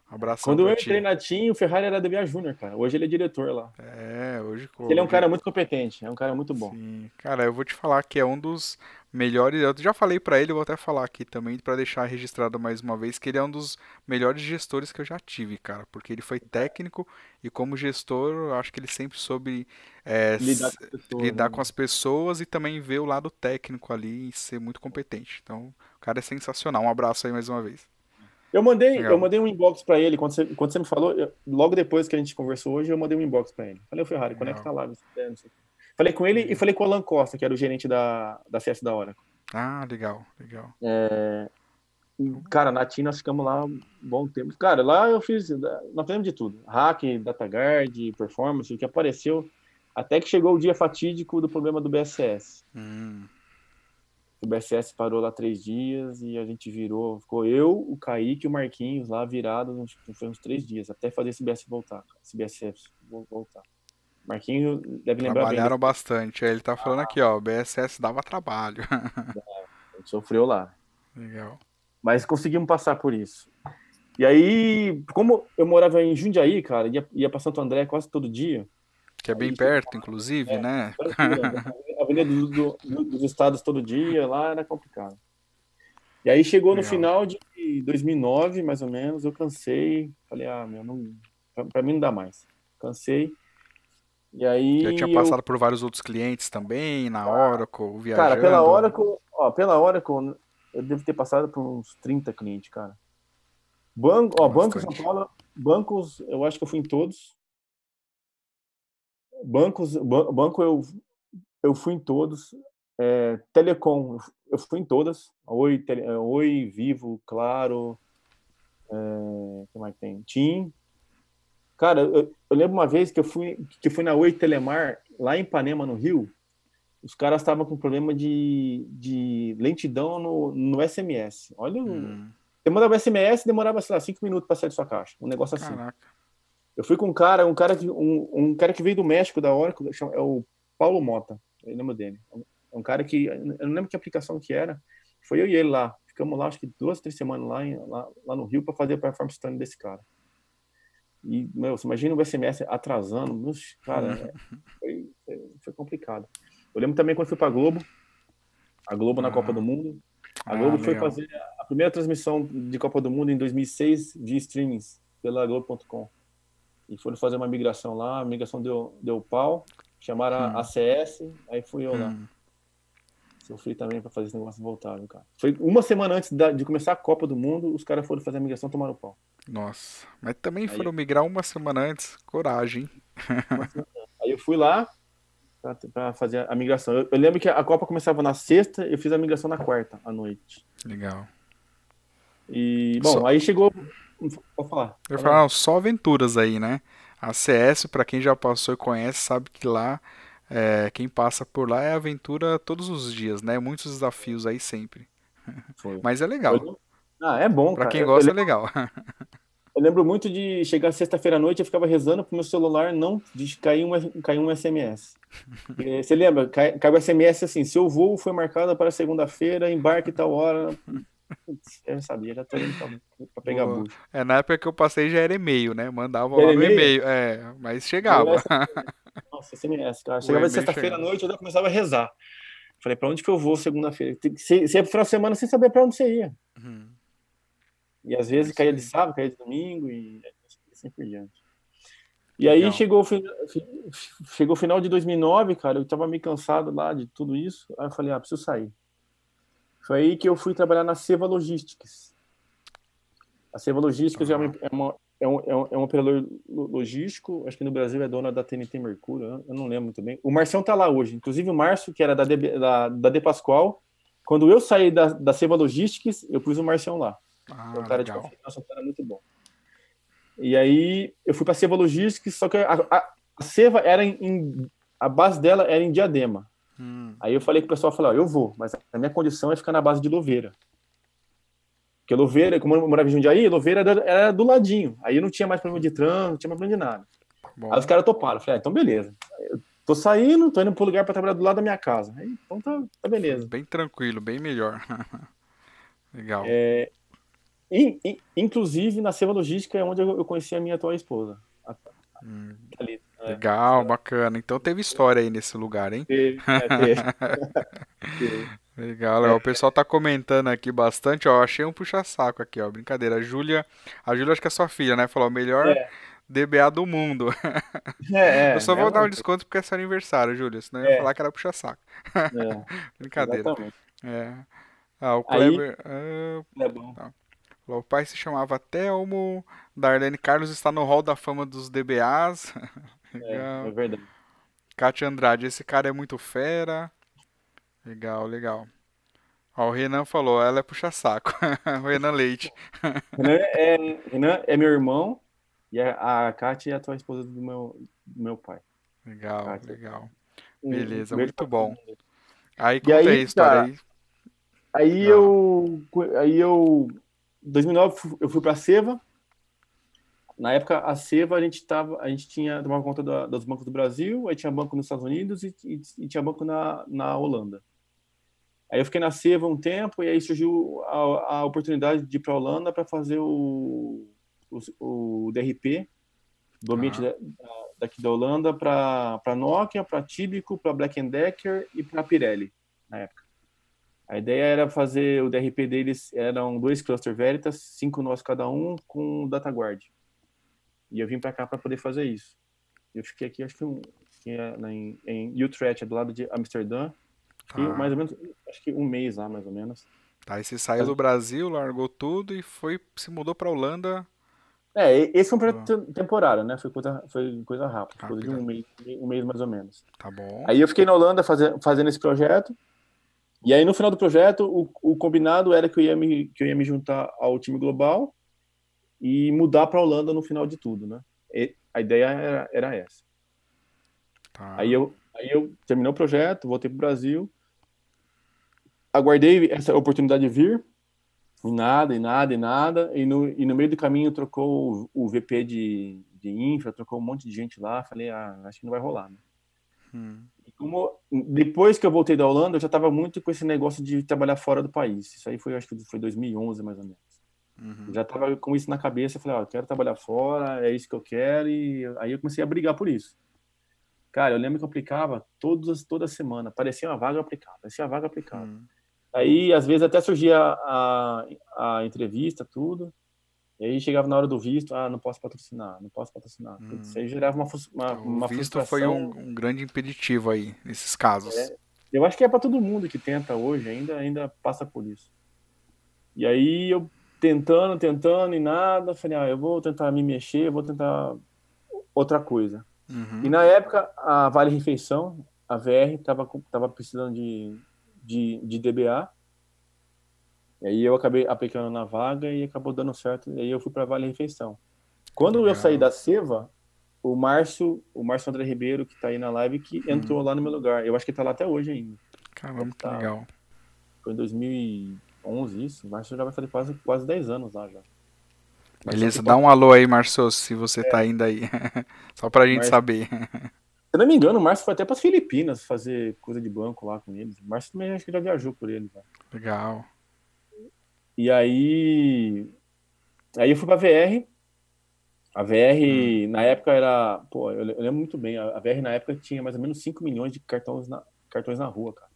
Abração Quando eu entrei na TIM, o Ferrari era DBA Júnior, cara. Hoje ele é diretor lá. É, hoje. Ele é um cara muito competente, é um cara muito bom. Sim, cara, eu vou te falar que é um dos melhores. Eu já falei para ele, vou até falar aqui também para deixar registrado mais uma vez que ele é um dos melhores gestores que eu já tive, cara, porque ele foi técnico e como gestor, eu acho que ele sempre soube é, lidar, com, pessoas, lidar né? com as pessoas e também ver o lado técnico ali e ser muito competente. Então, o cara é sensacional. Um abraço aí mais uma vez. Eu mandei, eu mandei um inbox para ele quando você, quando você me falou, eu, logo depois que a gente conversou hoje, eu mandei um inbox para ele. Falei, o Ferrari, conecta é lá. Falei com ele e falei com o Alan Costa, que era o gerente da, da CS da Oracle. Ah, legal, legal. É, Cara, na TIM nós ficamos lá um bom tempo. Cara, lá eu fiz, nós fizemos de tudo. Hack, DataGuard, performance, o que apareceu. Até que chegou o dia fatídico do problema do BSS. Hum. O BSS parou lá três dias e a gente virou. Ficou eu, o Kaique e o Marquinhos lá virados uns, foi uns três dias, até fazer esse BS voltar. Esse BSS voltar. Marquinhos deve lembrar Trabalharam bem. bastante. Ele tá falando aqui, ó, o BSS dava trabalho. Ele sofreu lá. Legal. Mas conseguimos passar por isso. E aí, como eu morava em Jundiaí, cara, ia, ia para Santo André quase todo dia. Que é bem perto, inclusive, é, né? Avenida do, do, do, dos Estados todo dia, lá era complicado. E aí chegou no Legal. final de 2009, mais ou menos, eu cansei. Falei, ah, meu, não, pra, pra mim não dá mais. Cansei. E aí. Já tinha eu- passado por vários outros clientes também, na Oracle, viajando. Cara, pela Oracle, ó, pela Oracle, eu devo ter passado por uns 30 clientes, cara. Banco, ó, Banco São. Paulo, bancos, eu acho que eu fui em todos. Bancos, ban- banco eu, eu fui em todos. É, Telecom, eu fui em todas. Oi, tele, é, Oi, Vivo, Claro, é, que mais tem? TIM. Cara, eu, eu lembro uma vez que eu fui que fui na Oi Telemar, lá em Ipanema, no Rio. Os caras estavam com problema de, de lentidão no, no SMS. Olha, o- Hum, você mandava SMS demorava, sei lá, cinco minutos para sair da sua caixa. Um negócio assim. caraca. Eu fui com um cara, um cara que, um, um cara que veio do México, da Oracle, chama- é o Paulo Mota. Eu lembro dele. É um cara que, eu não lembro que aplicação que era. Foi eu e ele lá. Ficamos lá, acho que duas, três semanas lá, em- lá, lá no Rio para fazer a performance study desse cara. E, meu, você imagina o SMS atrasando. Cara, é, foi, foi- foi complicado. Eu lembro também quando fui para Globo, a Globo na Ah. Copa do Mundo. A Ah, Globo foi legal. fazer a primeira transmissão de Copa do Mundo em 2006 de streamings pela Globo.com. E foram fazer uma migração lá, a migração deu, deu pau, chamaram a Hum. ACS, aí fui eu lá. Hum, Sofri também para fazer esse negócio voltar, viu, cara. Foi uma semana antes da- de começar a Copa do Mundo, os caras foram fazer a migração e tomaram pau. nossa. Mas também Aí- foram migrar uma semana antes. Coragem. Aí eu fui lá para fazer a migração. Eu, eu lembro que a Copa começava na sexta, eu fiz a migração na quarta à noite. Legal. E, bom, Só- aí chegou. Pode falar. Eu Fala. falo, não, só aventuras aí, né? A CS, pra quem já passou e conhece, sabe que lá, é, quem passa por lá é aventura todos os dias, né? Muitos desafios aí sempre. Mas é legal. Eu- Ah, é bom, Pra cara. quem gosta, eu é legal. Eu lembro muito de chegar sexta-feira à noite eu ficava rezando pro meu celular não de cair um, cair um SMS. Porque, Você lembra? Cai, cai o SMS assim: seu voo foi marcado para segunda-feira, embarque tal hora. Eu sabia, já tô indo pra, pra pegar Boa. bucho. É, na época que eu passei já era e-mail, né? Mandava lá no e-mail? É, mas chegava. Nossa, SMS, cara. Chegava de sexta-feira à noite eu já começava a rezar. Falei, pra onde que eu vou segunda-feira? Você ia pro final de semana sem saber pra onde você ia. Hum, E às vezes caía aí. de sábado, caía de domingo e assim por diante. E aí Legal. chegou chegou o final de 2009, cara, eu tava meio cansado lá de tudo isso. Aí eu falei, ah, preciso sair. Foi aí que eu fui trabalhar na Seva Logistics. A Seva Logistics é, uma, é, uma- é um, é um- é um operador lo- logístico, acho que no Brasil é dona da TNT Mercúrio, eu- não lembro muito bem. O Marcião tá lá hoje, inclusive o Márcio, que era da, DB da, da De Pascoal. Quando eu saí da, da Seva Logistics, eu pus o Marcião lá. Ah, É um cara de legal. confiança, um cara muito bom. E aí eu fui para a Seva Logistics, só que a, a, a Seva era em, em- a base dela era em Diadema. Hum, Aí eu falei com o pessoal, ó, eu vou, mas a minha condição é ficar na base de Louveira. Porque Louveira, como eu morava em Jundiaí, Louveira era, era do ladinho. Aí não tinha mais problema de trânsito, não tinha mais problema de nada. bom. Aí os caras toparam. Eu falei, ah, então beleza. Eu tô saindo, tô indo pro lugar para trabalhar do lado da minha casa. Aí, então tá, tá beleza. Bem tranquilo, bem melhor. Legal. É, in- inclusive, na Seva Logística é onde eu, eu conheci a minha atual esposa. A- Hum, Ali, né? legal, bacana. Então teve história aí nesse lugar, hein? Teve, é, teve. Legal, legal. O pessoal tá comentando aqui bastante, ó. Achei um puxa-saco aqui, ó. Brincadeira. A Júlia, a Júlia acho que é sua filha, né? Falou, melhor É. DBA do mundo. É, é, Eu só vou dar um desconto porque é seu aniversário, Júlia. Senão eu ia É. falar que era puxa-saco. é, Brincadeira. exatamente. É. Ah, o Aí- Kleber. ah, É bom. falou, o pai se chamava Telmo. Darlene Carlos está no hall da fama dos DBAs. É, Legal. é verdade. Kátia Andrade, esse cara é muito fera. Legal, legal. Ó, o Renan falou, ela é puxa-saco. O Renan Leite. Renan é, Renan é meu irmão e a, a Kátia é a tua esposa do meu, do meu pai. Legal, Kátia. legal. Beleza, um muito pra bom. Aí conta aí a história aí. Aí Ah. eu, aí eu, 2009 fu- eu fui para a Seva. Na época a Seva a gente tava, a gente tinha tomava conta da- dos bancos do Brasil, aí tinha banco nos Estados Unidos e, e- e tinha banco na, na Holanda. Aí eu fiquei na Seva um tempo e aí surgiu a, a oportunidade de ir para a Holanda para fazer o, o, o DRP do ambiente Ah. da- da- daqui da Holanda para Nokia, para Tíbico, para Black Decker e para Pirelli na época. A ideia era fazer o DRP deles, eram dois cluster Veritas, cinco nós cada um, com DataGuard. E eu vim para cá para poder fazer isso. Eu fiquei aqui, acho que um, é em, em Utrecht, do lado de Amsterdã, fiquei Tá. mais ou menos, acho que um mês lá, mais ou menos. Tá, aí você saiu do Brasil, largou tudo e foi, se mudou pra Holanda. É, e- esse foi um projeto temporário, né? Foi coisa, foi coisa rápida, coisa de um mês, um mês mais ou menos. Tá bom. Aí eu fiquei na Holanda faze- fazendo esse projeto. E aí no final do projeto, o, o combinado era que eu ia me que eu ia me juntar ao time global e mudar para a Holanda no final de tudo, né? E a ideia era, era essa. Tá. Aí eu aí eu terminei o projeto, voltei para o Brasil, aguardei essa oportunidade de vir, e nada, e nada, e nada, e no, e no meio do caminho trocou o, o VP de, de infra, trocou um monte de gente lá, falei, ah, acho que não vai rolar, né? Hum, como depois que eu voltei da Holanda, eu já estava muito com esse negócio de trabalhar fora do país. Isso aí foi, acho que foi 2011 mais ou menos. Uhum. Já estava com isso na cabeça, eu falei, ó, eu quero trabalhar fora, é isso que eu quero e aí eu comecei a brigar por isso. Cara, eu lembro que eu aplicava todas toda semana, parecia uma vaga eu aplicava, parecia uma vaga eu aplicava. Hum. Aí às vezes até surgia a, a entrevista, tudo. E aí chegava na hora do visto, ah, não posso patrocinar, não posso patrocinar. Hum. Putz, aí gerava uma, uma, uma O visto frustração. foi um, um grande impeditivo aí, nesses casos. É. Eu acho que é para todo mundo que tenta hoje, ainda, ainda passa por isso. E aí eu tentando, tentando e nada, falei, ah, eu vou tentar me mexer, eu vou tentar outra coisa. Uhum. E na época, a Vale Refeição, a VR, estava tava precisando de, de, de DBA. E aí eu acabei aplicando na vaga e acabou dando certo. E aí eu fui para Vale Refeição. Quando Legal. eu saí da Seva, o Márcio, o Márcio André Ribeiro, que está aí na live, que Uhum. entrou lá no meu lugar. Eu acho que está lá até hoje ainda. Caramba, que Tá. legal. Foi em 2011 isso. Márcio já vai fazer quase, quase 10 anos lá já. Mas Beleza, dá um alô aí, Marcio, se você tá ainda aí. Só pra gente saber. Se não me engano, o Márcio foi até para as Filipinas fazer coisa de banco lá com eles. O Márcio também acho que já viajou por eles. Né? Legal. E aí. Aí eu fui pra VR. A VR, na época, era. Pô, eu le- eu lembro muito bem. A a VR, na época, tinha mais ou menos 5 milhões de cartões na, cartões na rua, cara.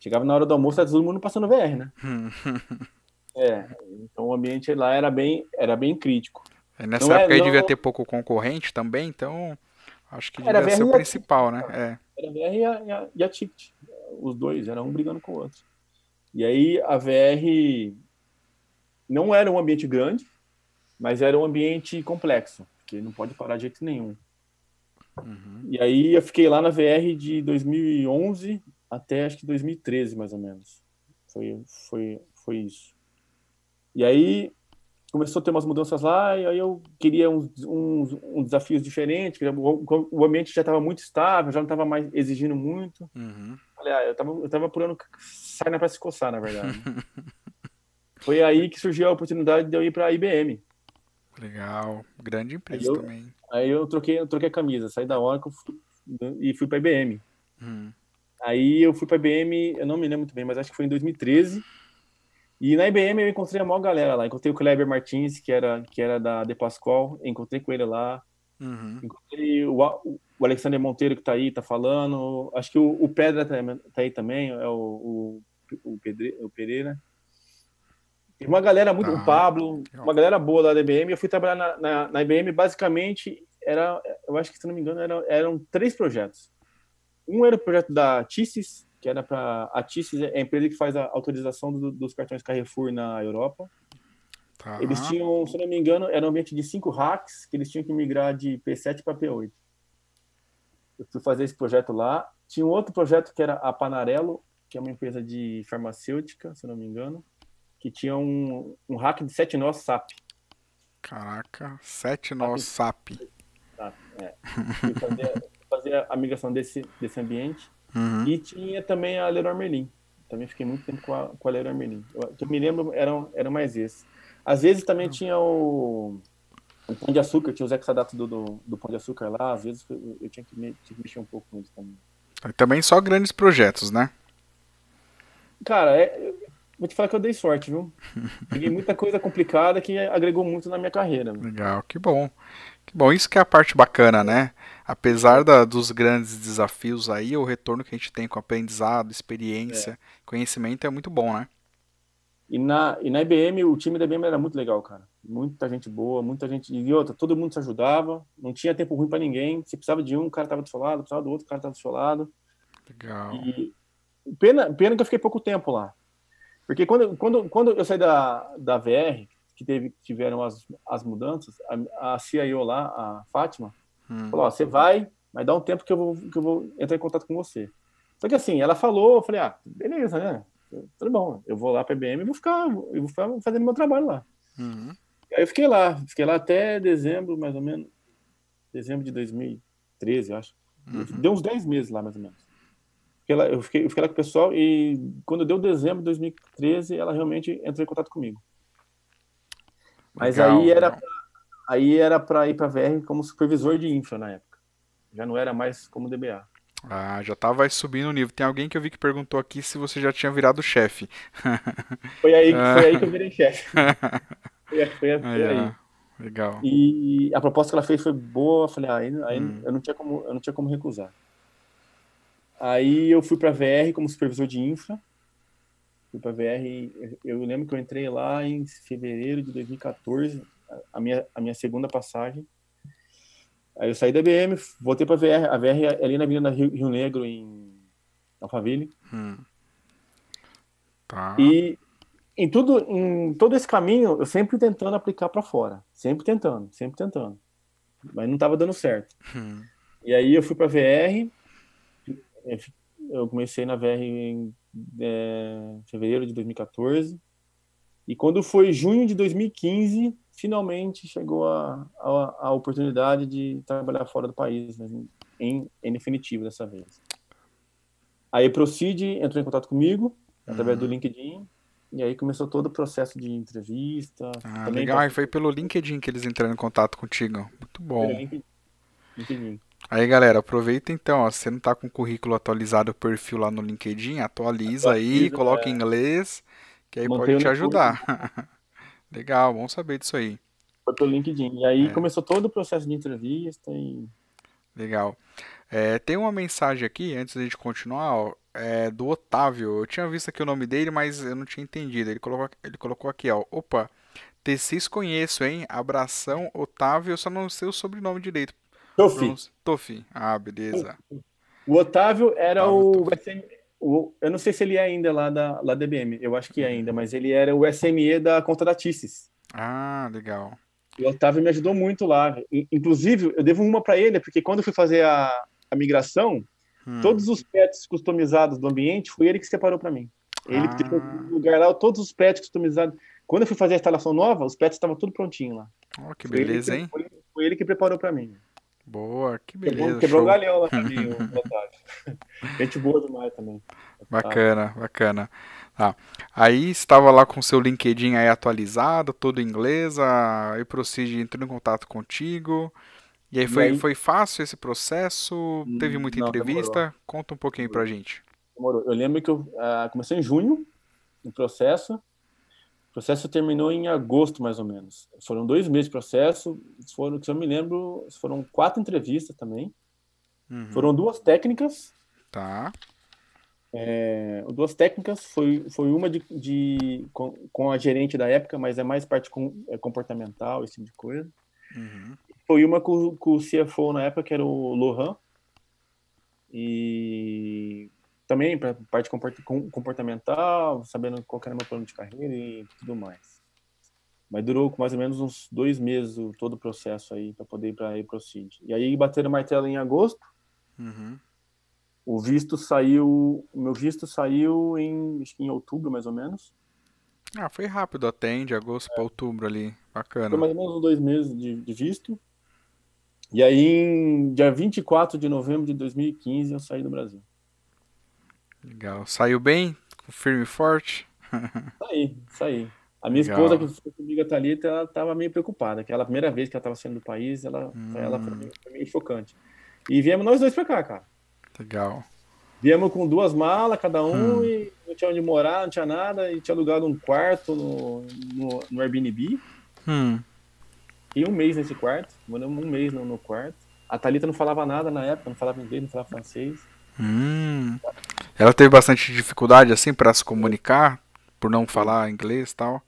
Chegava na hora do almoço, era todo mundo passando VR, né? É. Então o ambiente lá era bem, era bem crítico. É, Nessa Não é- época não- devia ter pouco concorrente também, então acho que Era devia ser o e principal, né? É. Era a VR e a, e a, e a Ticket. Os dois, era um brigando com o outro. E aí a VR não era um ambiente grande, mas era um ambiente complexo, porque não pode parar de jeito nenhum. Uhum. E aí eu fiquei lá na VR de 2011 até acho que 2013, mais ou menos. Foi, foi, foi isso. E aí começou a ter umas mudanças lá, e aí eu queria uns, uns, uns desafios diferentes, o, o ambiente já estava muito estável, já não estava mais exigindo muito. Uhum. Falei, ah, eu tava, eu tava apurando sarna pra se coçar, na verdade. Foi aí que surgiu a oportunidade de eu ir pra IBM. Legal. Grande empresa Aí eu- também. Aí eu troquei, eu troquei a camisa, saí da Oracle e fui pra IBM. Uhum. Aí eu fui pra IBM, eu não me lembro muito bem, mas acho que foi em 2013. E na IBM eu encontrei a maior galera lá. Encontrei o Kleber Martins, que era, que era da De Pascoal, encontrei com ele lá. Uhum. Encontrei o, A- o Alexander Monteiro, que tá aí, tá falando. Acho que o, o Pedra tá, tá aí também, é o, o, o, Pedre, o Pereira. Tem uma galera muito, Tá. o Pablo, uma galera boa lá da IBM. Eu fui trabalhar na, na, na IBM, basicamente, era, eu acho que, se não me engano, eram, eram três projetos. Um era o projeto da TISIS, que era para a TISIS é a empresa que faz a autorização do- dos cartões Carrefour na Europa. Tá. Eles tinham, se não me engano, era um ambiente de cinco hacks que eles tinham que migrar de P7 para P8. Eu fui fazer esse projeto lá. Tinha um outro projeto que era a Panarello, que é uma empresa de farmacêutica, se não me engano, que tinha um, um hack de sete nós SAP. Caraca, sete nós SAP. SAP é. Fazer, a migração desse, desse ambiente. Uhum. E tinha também a Leroy Merlin. Também fiquei muito tempo com a, com a Leroy Merlin. Eu, eu me lembro, eram, eram mais esses. Às vezes também tinha o, o Pão de Açúcar, tinha os exadatos do, do, do Pão de Açúcar lá. Às vezes eu, eu tinha, que me, tinha que mexer um pouco com eles também. E também só grandes projetos, né? Cara, é, vou te falar que eu dei sorte, viu? Peguei muita coisa complicada que agregou muito na minha carreira. Legal, que bom. Que bom, isso que é a parte bacana, né? Apesar da, dos grandes desafios aí, o retorno que a gente tem com aprendizado, experiência, é. conhecimento é muito bom, né? E na, e na IBM, o time da IBM era muito legal, cara. Muita gente boa, muita gente. E outra, todo mundo se ajudava, não tinha tempo ruim para ninguém. Se precisava de um, o cara tava do seu lado, precisava do outro, o cara tava do seu lado. Legal. E pena, pena que eu fiquei pouco tempo lá. Porque quando, quando, quando eu saí da, da VR, que teve, tiveram as, as mudanças, a, a CIO lá, a Fátima, hum. falou: Ó, você vai, mas dá um tempo que eu, vou, que eu vou entrar em contato com você. Só que assim, ela falou, eu falei: ah, beleza, né? tudo bom, eu vou lá para a IBM e vou ficar, eu vou fazendo meu trabalho lá. Uhum. Aí eu fiquei lá, fiquei lá até dezembro, mais ou menos, dezembro de 2013, eu acho. Uhum. Deu uns 10 meses lá, mais ou menos. Fiquei lá, eu, fiquei, eu fiquei lá com o pessoal e quando deu dezembro de 2013, ela realmente entrou em contato comigo. Mas legal, aí era pra, aí era para ir para a VR como supervisor de infra na época. Já não era mais como DBA. Ah, já tava subindo o nível. Tem alguém que eu vi que perguntou aqui se você já tinha virado chefe. Foi aí, foi aí que eu virei chefe. Foi, foi, foi aí. aí. Legal. E a proposta que ela fez foi boa. Eu falei, ah, aí, aí hum. eu, não tinha como, eu não tinha como recusar. Aí eu fui para VR como supervisor de infra. Fui para VR. Eu lembro que eu entrei lá em fevereiro de 2014, a minha, a minha segunda passagem. Aí eu saí da IBM, voltei para VR. A VR é ali na Avenida Rio, Rio Negro, em Alphaville. Hum. Tá. E em tudo, em todo esse caminho, eu sempre tentando aplicar para fora. Sempre tentando, sempre tentando. Mas não estava dando certo. Hum. E aí eu fui para VR. Eu comecei na VR em é, fevereiro de 2014. E quando foi junho de 2015, finalmente chegou a, a, a, oportunidade de trabalhar fora do país, mas em, em definitivo dessa vez. Aí Procid entrou em contato comigo através do uhum. LinkedIn e aí começou todo o processo de entrevista. Ah, legal. Pra... E foi pelo LinkedIn que eles entraram em contato contigo. Muito bom. LinkedIn. LinkedIn. Aí, galera, aproveita então, ó, se você não tá com o currículo atualizado, o perfil lá no LinkedIn, atualiza, atualiza aí, coloca é... em inglês, que aí pode te ajudar. Legal, bom saber disso aí. Foi pelo LinkedIn. E aí é. começou todo o processo de entrevista e. Legal. É, tem uma mensagem aqui, antes da gente continuar, ó, é, do Otávio. Eu tinha visto aqui o nome dele, mas eu não tinha entendido. Ele colocou, ele colocou aqui, ó. Opa, Tessis conheço, hein? Abração, Otávio. Eu só não sei o sobrenome direito. Tofi. Tofi. Ah, beleza. O Otávio era Otávio, o. O, eu não sei se ele é ainda lá da, lá da IBM, eu acho que é ainda, mas ele era o SME da conta da Tisses. Ah, legal. E o Otávio me ajudou muito lá. Inclusive, eu devo uma para ele, porque quando eu fui fazer a, a migração, hum. todos os pets customizados do ambiente, foi ele que separou para mim. Ele ah. teve um lugar lá, todos os pets customizados. Quando eu fui fazer a instalação nova, os pets estavam tudo prontinho lá. Oh, que beleza, que, hein? Foi, foi, ele que preparou para mim. Boa, que beleza. Quebrou, o galhão lá pra mim, o Gente boa demais também. Bacana, bacana. Tá. Aí estava lá com seu LinkedIn aí atualizado, todo em inglês, a Procede entrou em contato contigo. E aí foi, e aí, foi fácil esse processo? Teve muita não, entrevista? Demorou. Conta um pouquinho demorou. pra gente. Demorou. Eu lembro que eu uh, comecei em junho o processo. O processo terminou em agosto, mais ou menos. Foram dois meses de processo. Foram, se eu me lembro, foram quatro entrevistas também. Uhum. Foram duas técnicas. Tá. É, duas técnicas. Foi, foi uma de, de com, com, a gerente da época, mas é mais parte com, é, comportamental, esse tipo de coisa. Uhum. Foi uma com, com o CFO na época, que era o Lohan. E também para parte comportamental, sabendo qual era o meu plano de carreira e tudo mais. Mas durou mais ou menos uns dois meses todo o processo aí para poder ir para a Proceed. E aí bateram o martelo em agosto. Uhum. O visto saiu, o meu visto saiu em, acho que em outubro, mais ou menos. Ah, foi rápido até, de agosto para outubro ali. Foi Bacana. mais ou menos uns dois meses de, de visto. E aí, em dia 24 de novembro de 2015, eu saí do Brasil. Legal. Saiu bem? Firme e forte? Saí, saí. A minha esposa, que Legal. foi comigo, a Thalita, ela estava meio preocupada, que ela, a primeira vez que ela estava saindo do país, ela, pra ela foi Hum, meio, foi meio chocante. E viemos nós dois pra cá, cara. legal. Viemos com duas malas, cada um, Hum, e não tinha onde morar, não tinha nada, e tinha alugado um quarto no, no, no Airbnb. hum, Fiquei um mês nesse quarto, moramos um mês no, no quarto. A Thalita não falava nada na época, não falava inglês, não falava francês. hum. Ela teve bastante dificuldade assim para se comunicar, por não falar inglês e tal.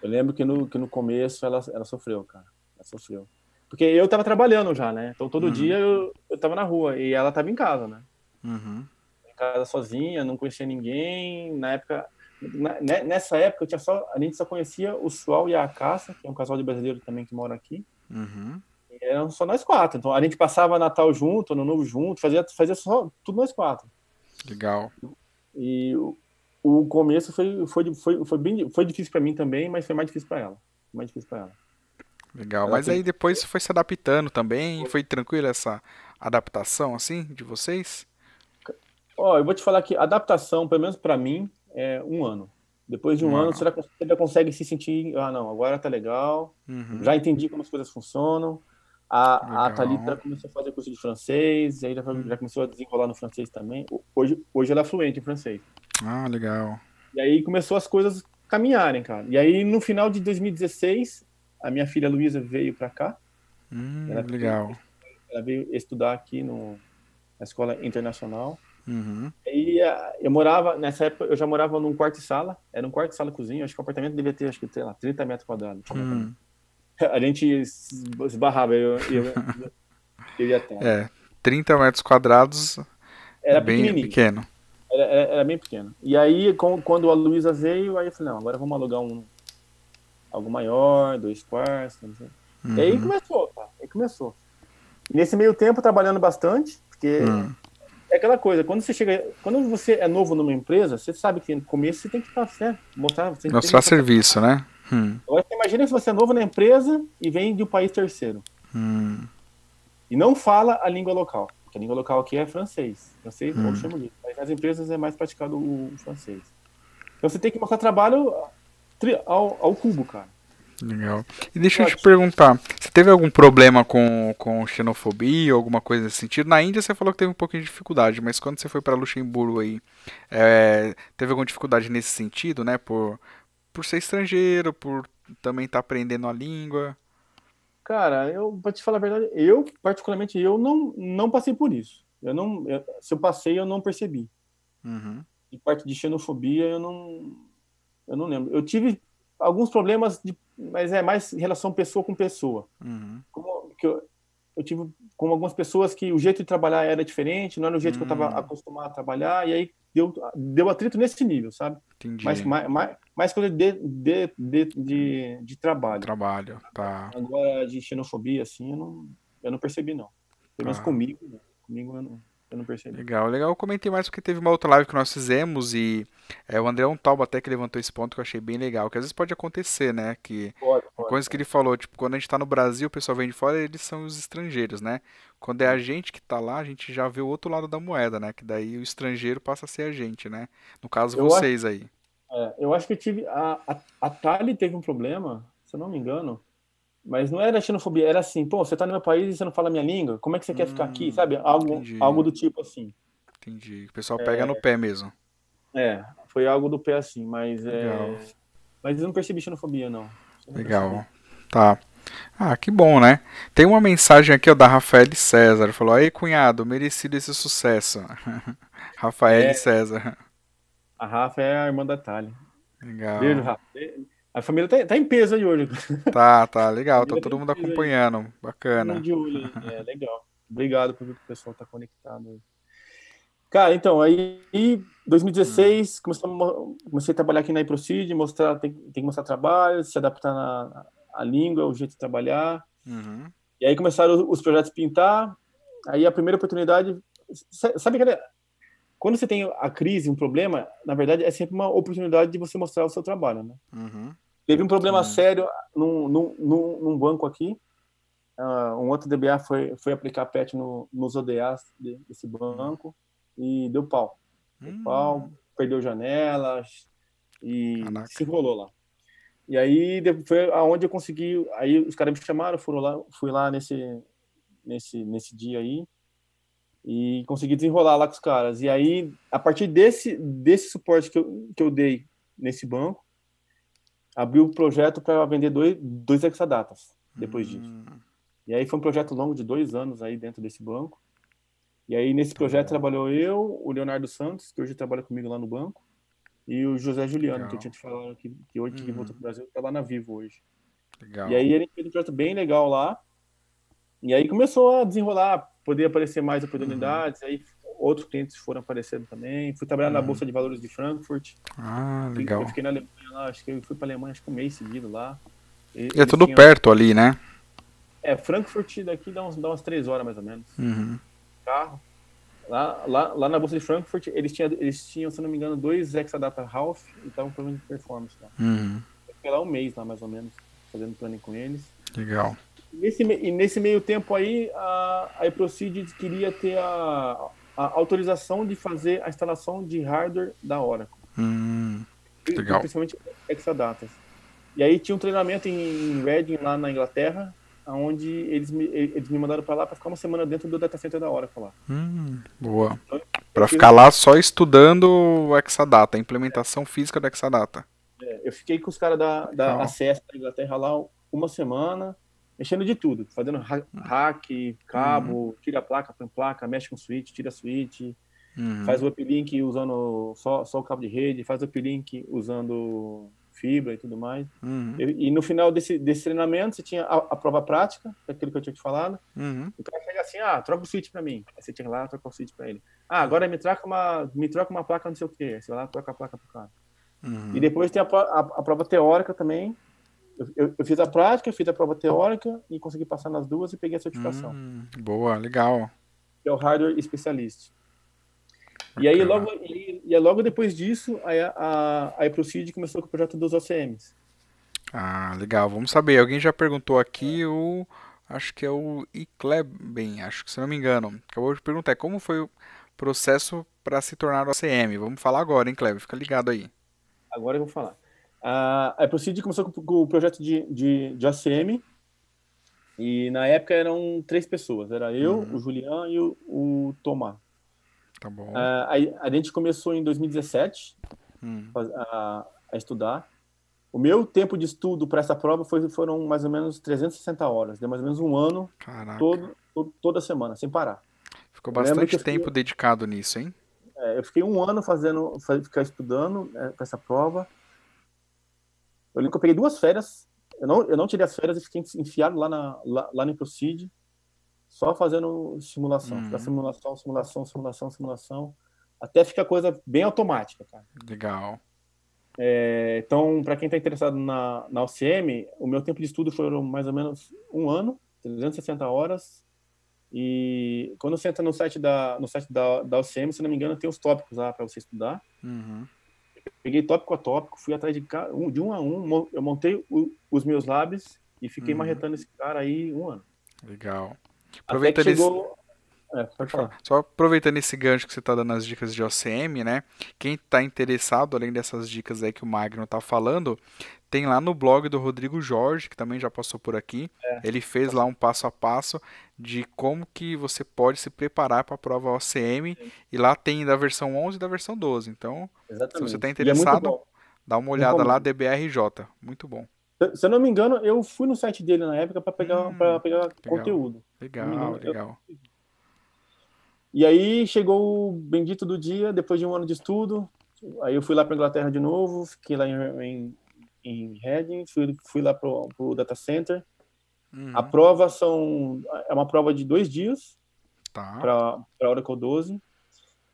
Eu lembro que no, que no começo ela, ela sofreu, cara. Ela sofreu. Porque eu tava trabalhando já, né? Então todo dia Uhum, eu, eu tava na rua e ela tava em casa, né? uhum, Em casa sozinha, não conhecia ninguém. Na época, na- ne- nessa época eu tinha só, a gente só conhecia o Sual e a Caça, que é um casal de brasileiro também que mora aqui. uhum. E eram só nós quatro. Então a gente passava Natal junto, Ano Novo junto, fazia, fazia só tudo nós quatro. Legal, E o, o começo foi, foi, foi, foi, bem, foi difícil para mim também, mas foi mais difícil para ela. Mais difícil para ela. legal. Ela Mas aí teve. depois você foi se adaptando também. Foi tranquila essa adaptação assim de vocês? Ó, eu vou te falar que adaptação, pelo menos para mim, é um ano. Depois de um ano, você já consegue se sentir, ah, não, agora tá legal, Uhum, já entendi como as coisas funcionam. A, a Thalita começou a fazer curso de francês, aí já, Hum. já começou a desenrolar no francês também. Hoje, hoje ela é fluente em francês. Ah, legal. E aí começou as coisas caminharem, cara. E aí no final de 2016, a minha filha Luísa veio para cá. Hum, Ela veio, legal. ela veio estudar aqui no, na escola internacional. Uhum, Aí ah, eu morava, nessa época eu já morava num quarto e sala, era um quarto e sala e cozinha, acho que o apartamento devia ter, acho que, sei lá, 30 metros quadrados. hum. A gente se esbarrava, eu, eu, eu ia até. É, 30 metros quadrados, Era bem pequeno. era, era, era bem pequeno. E aí, com, quando a Luísa veio, aí eu falei, não, agora vamos alugar um, algo maior, dois quartos, não sei. E aí Uhum, começou, cara, aí começou. E nesse meio tempo, trabalhando bastante, porque hum. é aquela coisa, quando você chega, quando você é novo numa empresa, você sabe que no começo você tem que que Mostrar mostrar. serviço, né? Hum, Agora você imagina se você é novo na empresa e vem de um país terceiro hum, e não fala a língua local, porque a língua local aqui é francês, francês ou hum. chamo de, mas nas empresas é mais praticado o, francês. Então você tem que mostrar trabalho ao, ao cubo, cara. Legal. E deixa eu te perguntar, você teve algum problema com, com xenofobia, alguma coisa nesse sentido? Na Índia você falou que teve um pouquinho de dificuldade, mas quando você foi para Luxemburgo aí, é, teve alguma dificuldade nesse sentido, né? Por, por ser estrangeiro, por também estar aprendendo a língua. Cara, eu, pra te falar a verdade, eu, particularmente, eu não, não passei por isso. Eu não, eu- se eu passei, eu não percebi. Uhum, E parte de xenofobia, eu não, eu não lembro. Eu tive alguns problemas, de, mas é mais em relação pessoa com pessoa. uhum, Como que eu, eu tive com algumas pessoas que o jeito de trabalhar era diferente, não era o jeito que eu estava hum, acostumado a trabalhar, e aí deu, deu atrito nesse nível, sabe? Mais, entendi. mais, mais, mais coisa de, de, de, de, de trabalho. Trabalho, tá, Agora, de xenofobia, assim, eu não, eu não percebi, não. Pelo menos tá. comigo, né? comigo eu não, eu não percebi. Legal, legal. Eu comentei mais porque teve uma outra live que nós fizemos e é, o André Tauba até que levantou esse ponto que eu achei bem legal, que às vezes pode acontecer, né? Que Pode, Uma pode, coisa que pode. ele falou, tipo, quando a gente tá no Brasil, o pessoal vem de fora, eles são os estrangeiros, né? Quando é a gente que tá lá, a gente já vê o outro lado da moeda, né? Que daí o estrangeiro passa a ser a gente, né? No caso, Eu acho, vocês aí. é, eu acho que eu tive. A, a, a Tali teve um problema, se eu não me engano, mas não era xenofobia, era assim, pô, você tá no meu país e você não fala a minha língua, como é que você quer ficar aqui, Hum, sabe? Algo, entendi, algo do tipo assim. entendi. O pessoal pega no pé mesmo. É, foi algo do pé assim, mas Legal, é. Mas eu não percebi xenofobia, não. Não percebi. legal. Tá. Ah, que bom, né? Tem uma mensagem aqui, ó, da Rafael César. Falou, aí, cunhado, merecido esse sucesso. Rafael É, César. a Rafa é a irmã da. Beijo, Legal. Rafa. A família tá, tá em peso aí hoje. Tá, tá, A legal. Tá tá todo mundo aí. acompanhando. Mundo Bacana. de olho aí. É legal. Obrigado por ver que o pessoal tá conectado aí. Cara, então, aí em Hum, 2016, comecei a, comecei a trabalhar aqui na iProcid, mostrar, tem, tem que mostrar trabalho, se adaptar na à língua, o jeito de trabalhar. Uhum. E aí começaram os, os projetos pintar. Aí a primeira oportunidade, sa- sabe aquela, quando você tem a crise, um problema, na verdade é sempre uma oportunidade de você mostrar o seu trabalho, né? Uhum. Teve um problema sério num, num, num, banco aqui. Uh, um outro DBA foi, foi aplicar PET no, nos ODAs desse banco e deu pau. Deu Hum. pau, perdeu janelas e Caraca. se enrolou lá. E aí de- foi aonde eu consegui. Aí os caras me chamaram, foram lá, fui lá nesse, nesse, nesse dia aí e consegui desenrolar lá com os caras. E aí, a partir desse, desse suporte que eu, que eu dei nesse banco, abriu o projeto para vender dois, dois hexadatas depois disso. Hum. E aí foi um projeto longo de dois anos aí dentro desse banco. E aí nesse projeto trabalhou eu, o Leonardo Santos, que hoje trabalha comigo lá no banco, e o José Juliano, Legal. que eu tinha te falado que, que hoje que Uhum. voltou pro Brasil, tá lá na Vivo hoje. Legal. E aí ele fez um projeto bem legal lá. E aí começou a desenrolar, poder aparecer mais oportunidades. Aí outros clientes foram aparecendo também. Fui trabalhar na Uhum. Bolsa de Valores de Frankfurt. Ah, Eu legal. fiquei na Alemanha lá, acho que eu fui para Alemanha acho que um mês seguido lá. E- é tudo tinham- perto ali, né? É, Frankfurt daqui dá, uns, dá umas três horas mais ou menos. Uhum. Carro. Lá, lá, lá na Bolsa de Frankfurt, eles tinham, eles tinham, se não me engano, dois Exadata Half e estavam com problema de performance lá. Uhum. Eu fiquei lá um mês lá, mais ou menos, fazendo planning com eles. Legal. Nesse, e nesse meio tempo aí, a, a eProceed queria ter a, a autorização de fazer a instalação de hardware da Oracle. Hum, Legal. Principalmente Exadatas. E aí tinha um treinamento em Reading, lá na Inglaterra, onde eles me, eles me mandaram para lá para ficar uma semana dentro do data center da Oracle lá. hum, boa. Então, fiz- ficar lá só estudando o Exadata, a implementação física do Exadata. é, eu fiquei com os caras da, da. ACS da Inglaterra lá uma semana, mexendo de tudo, fazendo ha- hack, cabo, tira a placa, põe placa, mexe com switch, tira switch, Uhum. faz o uplink usando só, só o cabo de rede, faz o uplink usando fibra e tudo mais. Uhum. E, e no final desse, desse treinamento, você tinha a, a prova prática, que é aquilo que eu tinha te falado. Uhum. O cara chega assim, ah, troca o switch pra mim. Aí você tinha lá trocar o switch pra ele. Ah, agora me troca uma, me troca uma placa não sei o quê. Aí você vai lá troca a placa pro cara. Uhum. E depois tem a, a, a prova teórica também. Eu, eu, fiz a prática, fiz a prova teórica e consegui passar nas duas e peguei a certificação. Hum, boa, legal. que é o hardware specialist. E aí logo e, e aí, logo depois disso aí a a, a começou com o projeto dos OCMs. Ah, legal. Vamos saber. Alguém já perguntou aqui o. Acho que é o Icleben, acho que se não me engano. Acabou de perguntar como foi o processo para se tornar OCM. Vamos falar agora, hein, Kleber? Fica ligado aí. Agora eu vou falar. A a iProceed começou com, com o projeto de, de, de OCM e na época eram três pessoas. Era eu, Uhum. o Julian e o, o Tomás. Tá bom. Ah, aí a gente começou em 2017 Hum, faz- a, a estudar. O meu tempo de estudo para essa prova foi, foram mais ou menos 360 horas. Deu mais ou menos um ano todo, todo- toda semana, sem parar. Ficou bastante eu fiquei- tempo dedicado nisso, hein? É, eu fiquei um ano fazendo, fa- ficar estudando é, para essa prova. Eu lembro que eu peguei duas férias. Eu não, eu não tirei as férias e fiquei enfiado lá na lá, lá no Proceed, só fazendo simulação, Uhum. Simulação, simulação, simulação, simulação, até ficar coisa bem automática, cara. Legal. É, então, para quem está interessado na, na OCM, o meu tempo de estudo foram mais ou menos um ano, 360 horas. E quando você entra no site da, no site da, da OCM, se não me engano, tem os tópicos lá para você estudar. Uhum. Peguei tópico a tópico, fui atrás de, um, de um a um, eu montei o- os meus labs e fiquei Uhum. marretando esse cara aí um ano. Legal. Aproveitando esse, chegou... É. Só aproveitando esse gancho que você está dando as dicas de OCM, né? Quem está interessado, além dessas dicas aí que o Magno tá falando, tem lá no blog do Rodrigo Jorge, que também já passou por aqui. Ele fez lá um passo a passo de como que você pode se preparar para a prova OCM. E lá tem da versão 11 e da versão 12. Então, Exatamente. você tá E é interessado, bom. dá uma olhada lá. DBRJ. Muito bom. Se- Se eu não me engano, eu fui no site dele na época para pegar, Hum, pra pegar conteúdo. Legal, Não me engano, eu- legal. E aí chegou o bendito do dia, depois de um ano de estudo. Aí eu fui lá para Inglaterra de novo, fiquei lá em, em, em Reading, fui, fui lá pro, pro data center. Uhum, A prova são é uma prova de dois dias tá. para Oracle 12.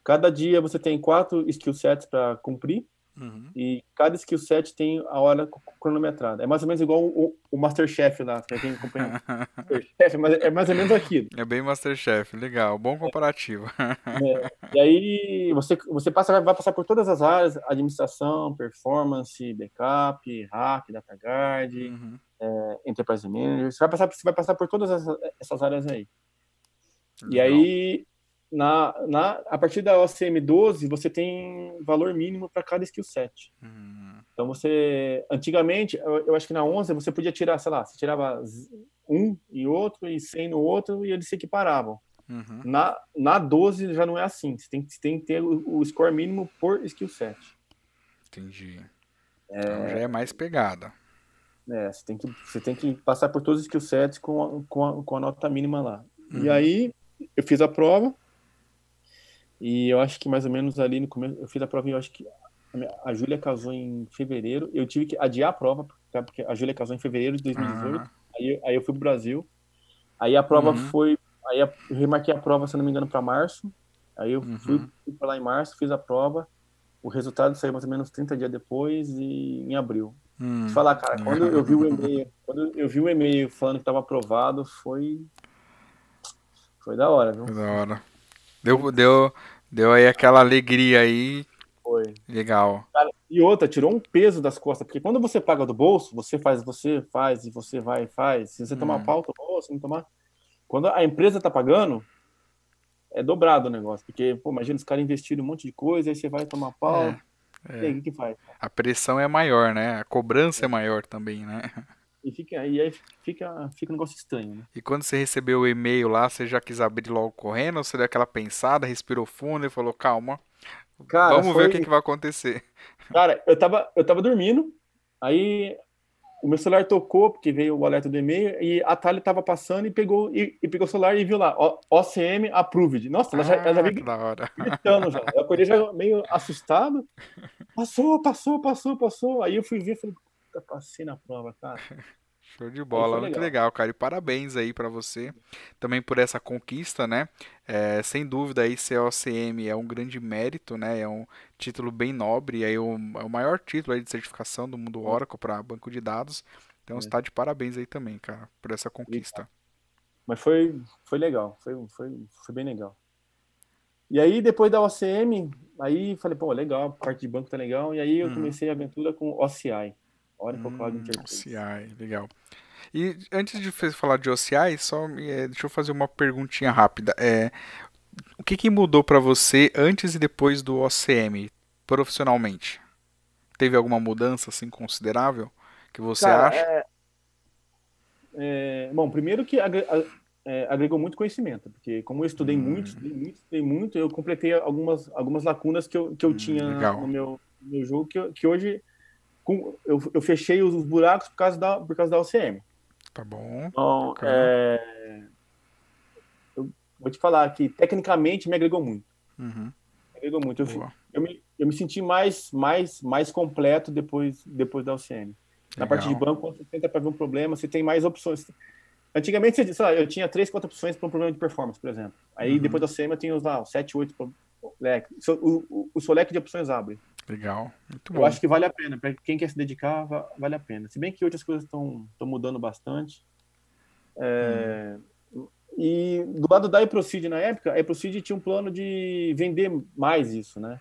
Cada dia você tem quatro skill sets para cumprir. Uhum. E cada skill set tem a hora cronometrada. É mais ou menos igual o, o Masterchef lá, pra quem acompanha Masterchef, mas é mais ou menos aquilo. É bem Masterchef, legal, bom comparativo. É. E aí você, você passa, vai passar por todas as áreas, administração, performance, backup, hack, data guard, uhum. é, enterprise manager, você vai passar, você vai passar por todas essas, essas áreas aí. Legal. E aí na, na, a partir da OCM 12, você tem valor mínimo para cada skill set. Uhum. Então, você. Antigamente, eu, eu, acho que na 11 você podia tirar, sei lá, você tirava um e outro, e 100 no outro, e eles se equiparavam. Uhum. Na, na 12 já não é assim. Você tem, você tem que ter o, o score mínimo por skill set. Entendi. É... Então já é mais pegada. É, você tem que, você tem que passar por todos os skill sets com a, com a, com a nota mínima lá. Uhum. E aí, eu fiz a prova e eu acho que mais ou menos ali no começo, eu fiz a prova e eu acho que a Júlia casou em fevereiro. Eu tive que adiar a prova, porque a Júlia casou em fevereiro de 2018. Uhum. Aí, aí eu fui pro Brasil. Aí a prova uhum. foi. Aí eu remarquei a prova, se não me engano, para março. Aí eu uhum. fui, fui para lá em março, fiz a prova. O resultado saiu mais ou menos 30 dias depois e em abril. Hum. Te falar, cara, quando eu vi o e-mail, quando eu vi o e-mail falando que estava aprovado, foi. Foi da hora, viu? Foi da hora. Deu, deu, deu aí aquela alegria aí. Foi. Legal. Cara, e outra, tirou um peso das costas, porque quando você paga do bolso, você faz, você faz, e você vai e faz. Se você hum. tomar pauta, se não tomar. Quando a empresa tá pagando, é dobrado o negócio. Porque, pô, imagina os caras investiram um monte de coisa, aí você vai tomar pau. É, é. E aí, o que, que faz? A pressão é maior, né? A cobrança é, é maior também, né? E, fica, e aí fica, fica um negócio estranho, né? E quando você recebeu o e-mail lá, você já quis abrir logo correndo? Ou você deu aquela pensada, respirou fundo e falou, calma, cara, vamos foi... ver o que, que, vai acontecer. Cara, eu tava, eu tava dormindo, aí o meu celular tocou, porque veio o alerta do e-mail, e a Thalia tava passando e pegou, e, e, pegou o celular e viu lá, OCM approved. Nossa, ela já, ela já veio gritando já. Eu acordei já meio assustado. Passou, passou, passou, passou. Aí eu fui ver e falei, passei na prova, cara. Show de bola, muito legal. legal, cara. E parabéns aí para você também por essa conquista, né? É, sem dúvida aí ser OCM é um grande mérito, né? É um título bem nobre, aí é o, é o maior título aí de certificação do mundo Oracle para banco de dados. Então está é. de parabéns aí também, cara, por essa conquista. Mas foi, foi legal, foi, foi, foi bem legal. E aí, depois da OCM, aí falei, pô, legal, a parte de banco tá legal. E aí eu hum. comecei a aventura com OCI. Oracle hum, Cloud Interface. OCI, legal. E antes de falar de OCI, só é, deixa eu fazer uma perguntinha rápida. É, o que, que mudou para você antes e depois do OCM, profissionalmente? Teve alguma mudança assim considerável que você Cara, acha? É, é, bom, primeiro que é, agregou muito conhecimento, porque como eu estudei hum. muito, estudei muito, estudei muito, eu completei algumas, algumas lacunas que eu, que eu hum, tinha no meu, no meu jogo, que, que hoje com, eu, eu fechei os buracos por causa da, por causa da OCM. Tá bom. Então, é, eu vou te falar que tecnicamente me agregou muito. Uhum. Me agregou muito. Eu, eu, me, eu me senti mais, mais, mais completo depois, depois da OCM. Na parte de banco, quando você tenta para ver um problema, você tem mais opções. Antigamente, sei lá, eu tinha três, quatro opções para um problema de performance, por exemplo. Aí, uhum. depois da OCM, eu tinha lá, sete, oito leques. O, o, o seu leque de opções abre. Legal, muito bom. Eu acho que vale a pena, para quem quer se dedicar, vale a pena. Se bem que outras coisas estão mudando bastante. É, hum. E do lado da eProceed na época, a eProceed tinha um plano de vender mais isso, né?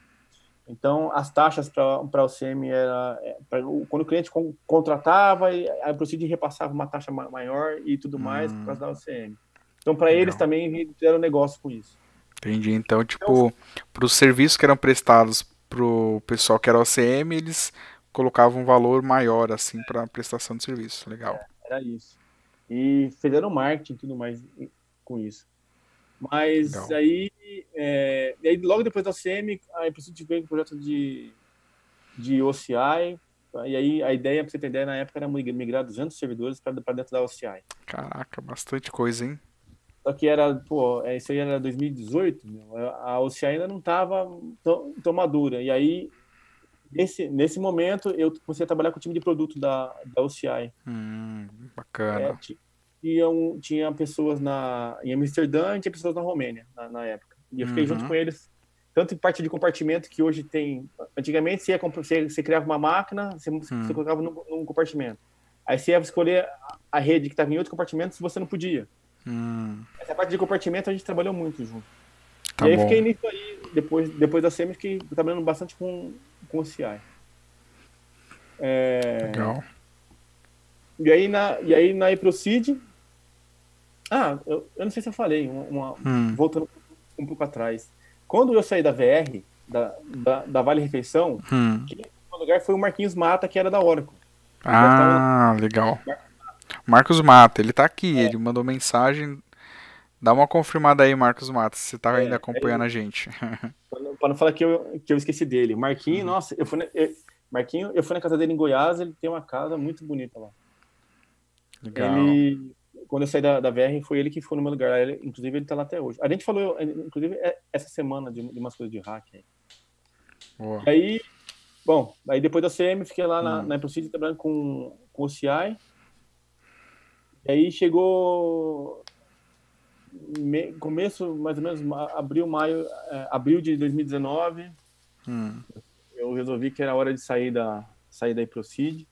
Então, as taxas para o CM era. É, pra, quando o cliente contratava, a eProceed repassava uma taxa maior e tudo mais hum. por causa da OCM. Então, para eles também fizeram negócio com isso. Entendi. Então, tipo, para os serviços que eram prestados pro pessoal que era OCM, eles colocavam um valor maior assim para prestação de serviço. Legal. É, era isso. E fizeram marketing e tudo mais com isso. Mas Legal. aí, é, aí, logo depois da OCM, a empresa veio com um projeto de, de OCI. E aí a ideia, para você ter ideia, na época era migrar 200 servidores para dentro da OCI. Caraca, bastante coisa, hein? Só que era, pô, é, isso aí era 2018, meu, a OCI ainda não estava tão, tão, madura. E aí, nesse, nesse momento, eu comecei a trabalhar com o time de produto da, da OCI. Hum, bacana. É, tinha, um, tinha pessoas na, em Amsterdã e tinha pessoas na Romênia, na, na época. E eu fiquei uhum. junto com eles, tanto em parte de compartimento que hoje tem. Antigamente você, ia, você, você criava uma máquina, você, hum. você colocava num, num, compartimento. Aí você ia escolher a rede que estava em outro compartimento se você não podia. Hum. Essa parte de compartimento a gente trabalhou muito junto. Tá e aí bom. fiquei nisso aí, depois, depois da SEMI, fiquei trabalhando bastante com, com o CI. É... Legal. E aí na, e aí na Eprocid. Ah, eu, eu não sei se eu falei, uma, hum. voltando um pouco atrás. Quando eu saí da VR, da, da, da Vale Refeição, hum. quem lugar foi o Marquinhos Mata, que era da Oracle. Ah, legal. Marcos Mata, ele tá aqui, é. ele mandou mensagem. Dá uma confirmada aí, Marcos Mata, se você tá ainda é, acompanhando a gente. Para não falar que eu, que eu esqueci dele. Marquinhos, uhum. nossa, eu fui, na, eu, Marquinho, eu fui na casa dele em Goiás, ele tem uma casa muito bonita lá. Legal. Ele, quando eu saí da, da VR, foi ele que foi no meu lugar. Ele, inclusive, ele tá lá até hoje. A gente falou, inclusive, essa semana de, de umas coisas de hack aí. Boa. E aí, bom, aí depois da CM, fiquei lá na, hum. na Improcity trabalhando com, com o CI. E aí chegou me, começo, mais ou menos, abril, maio, é, abril de 2019. Hum. Eu resolvi que era hora de sair da, sair da Iprocid.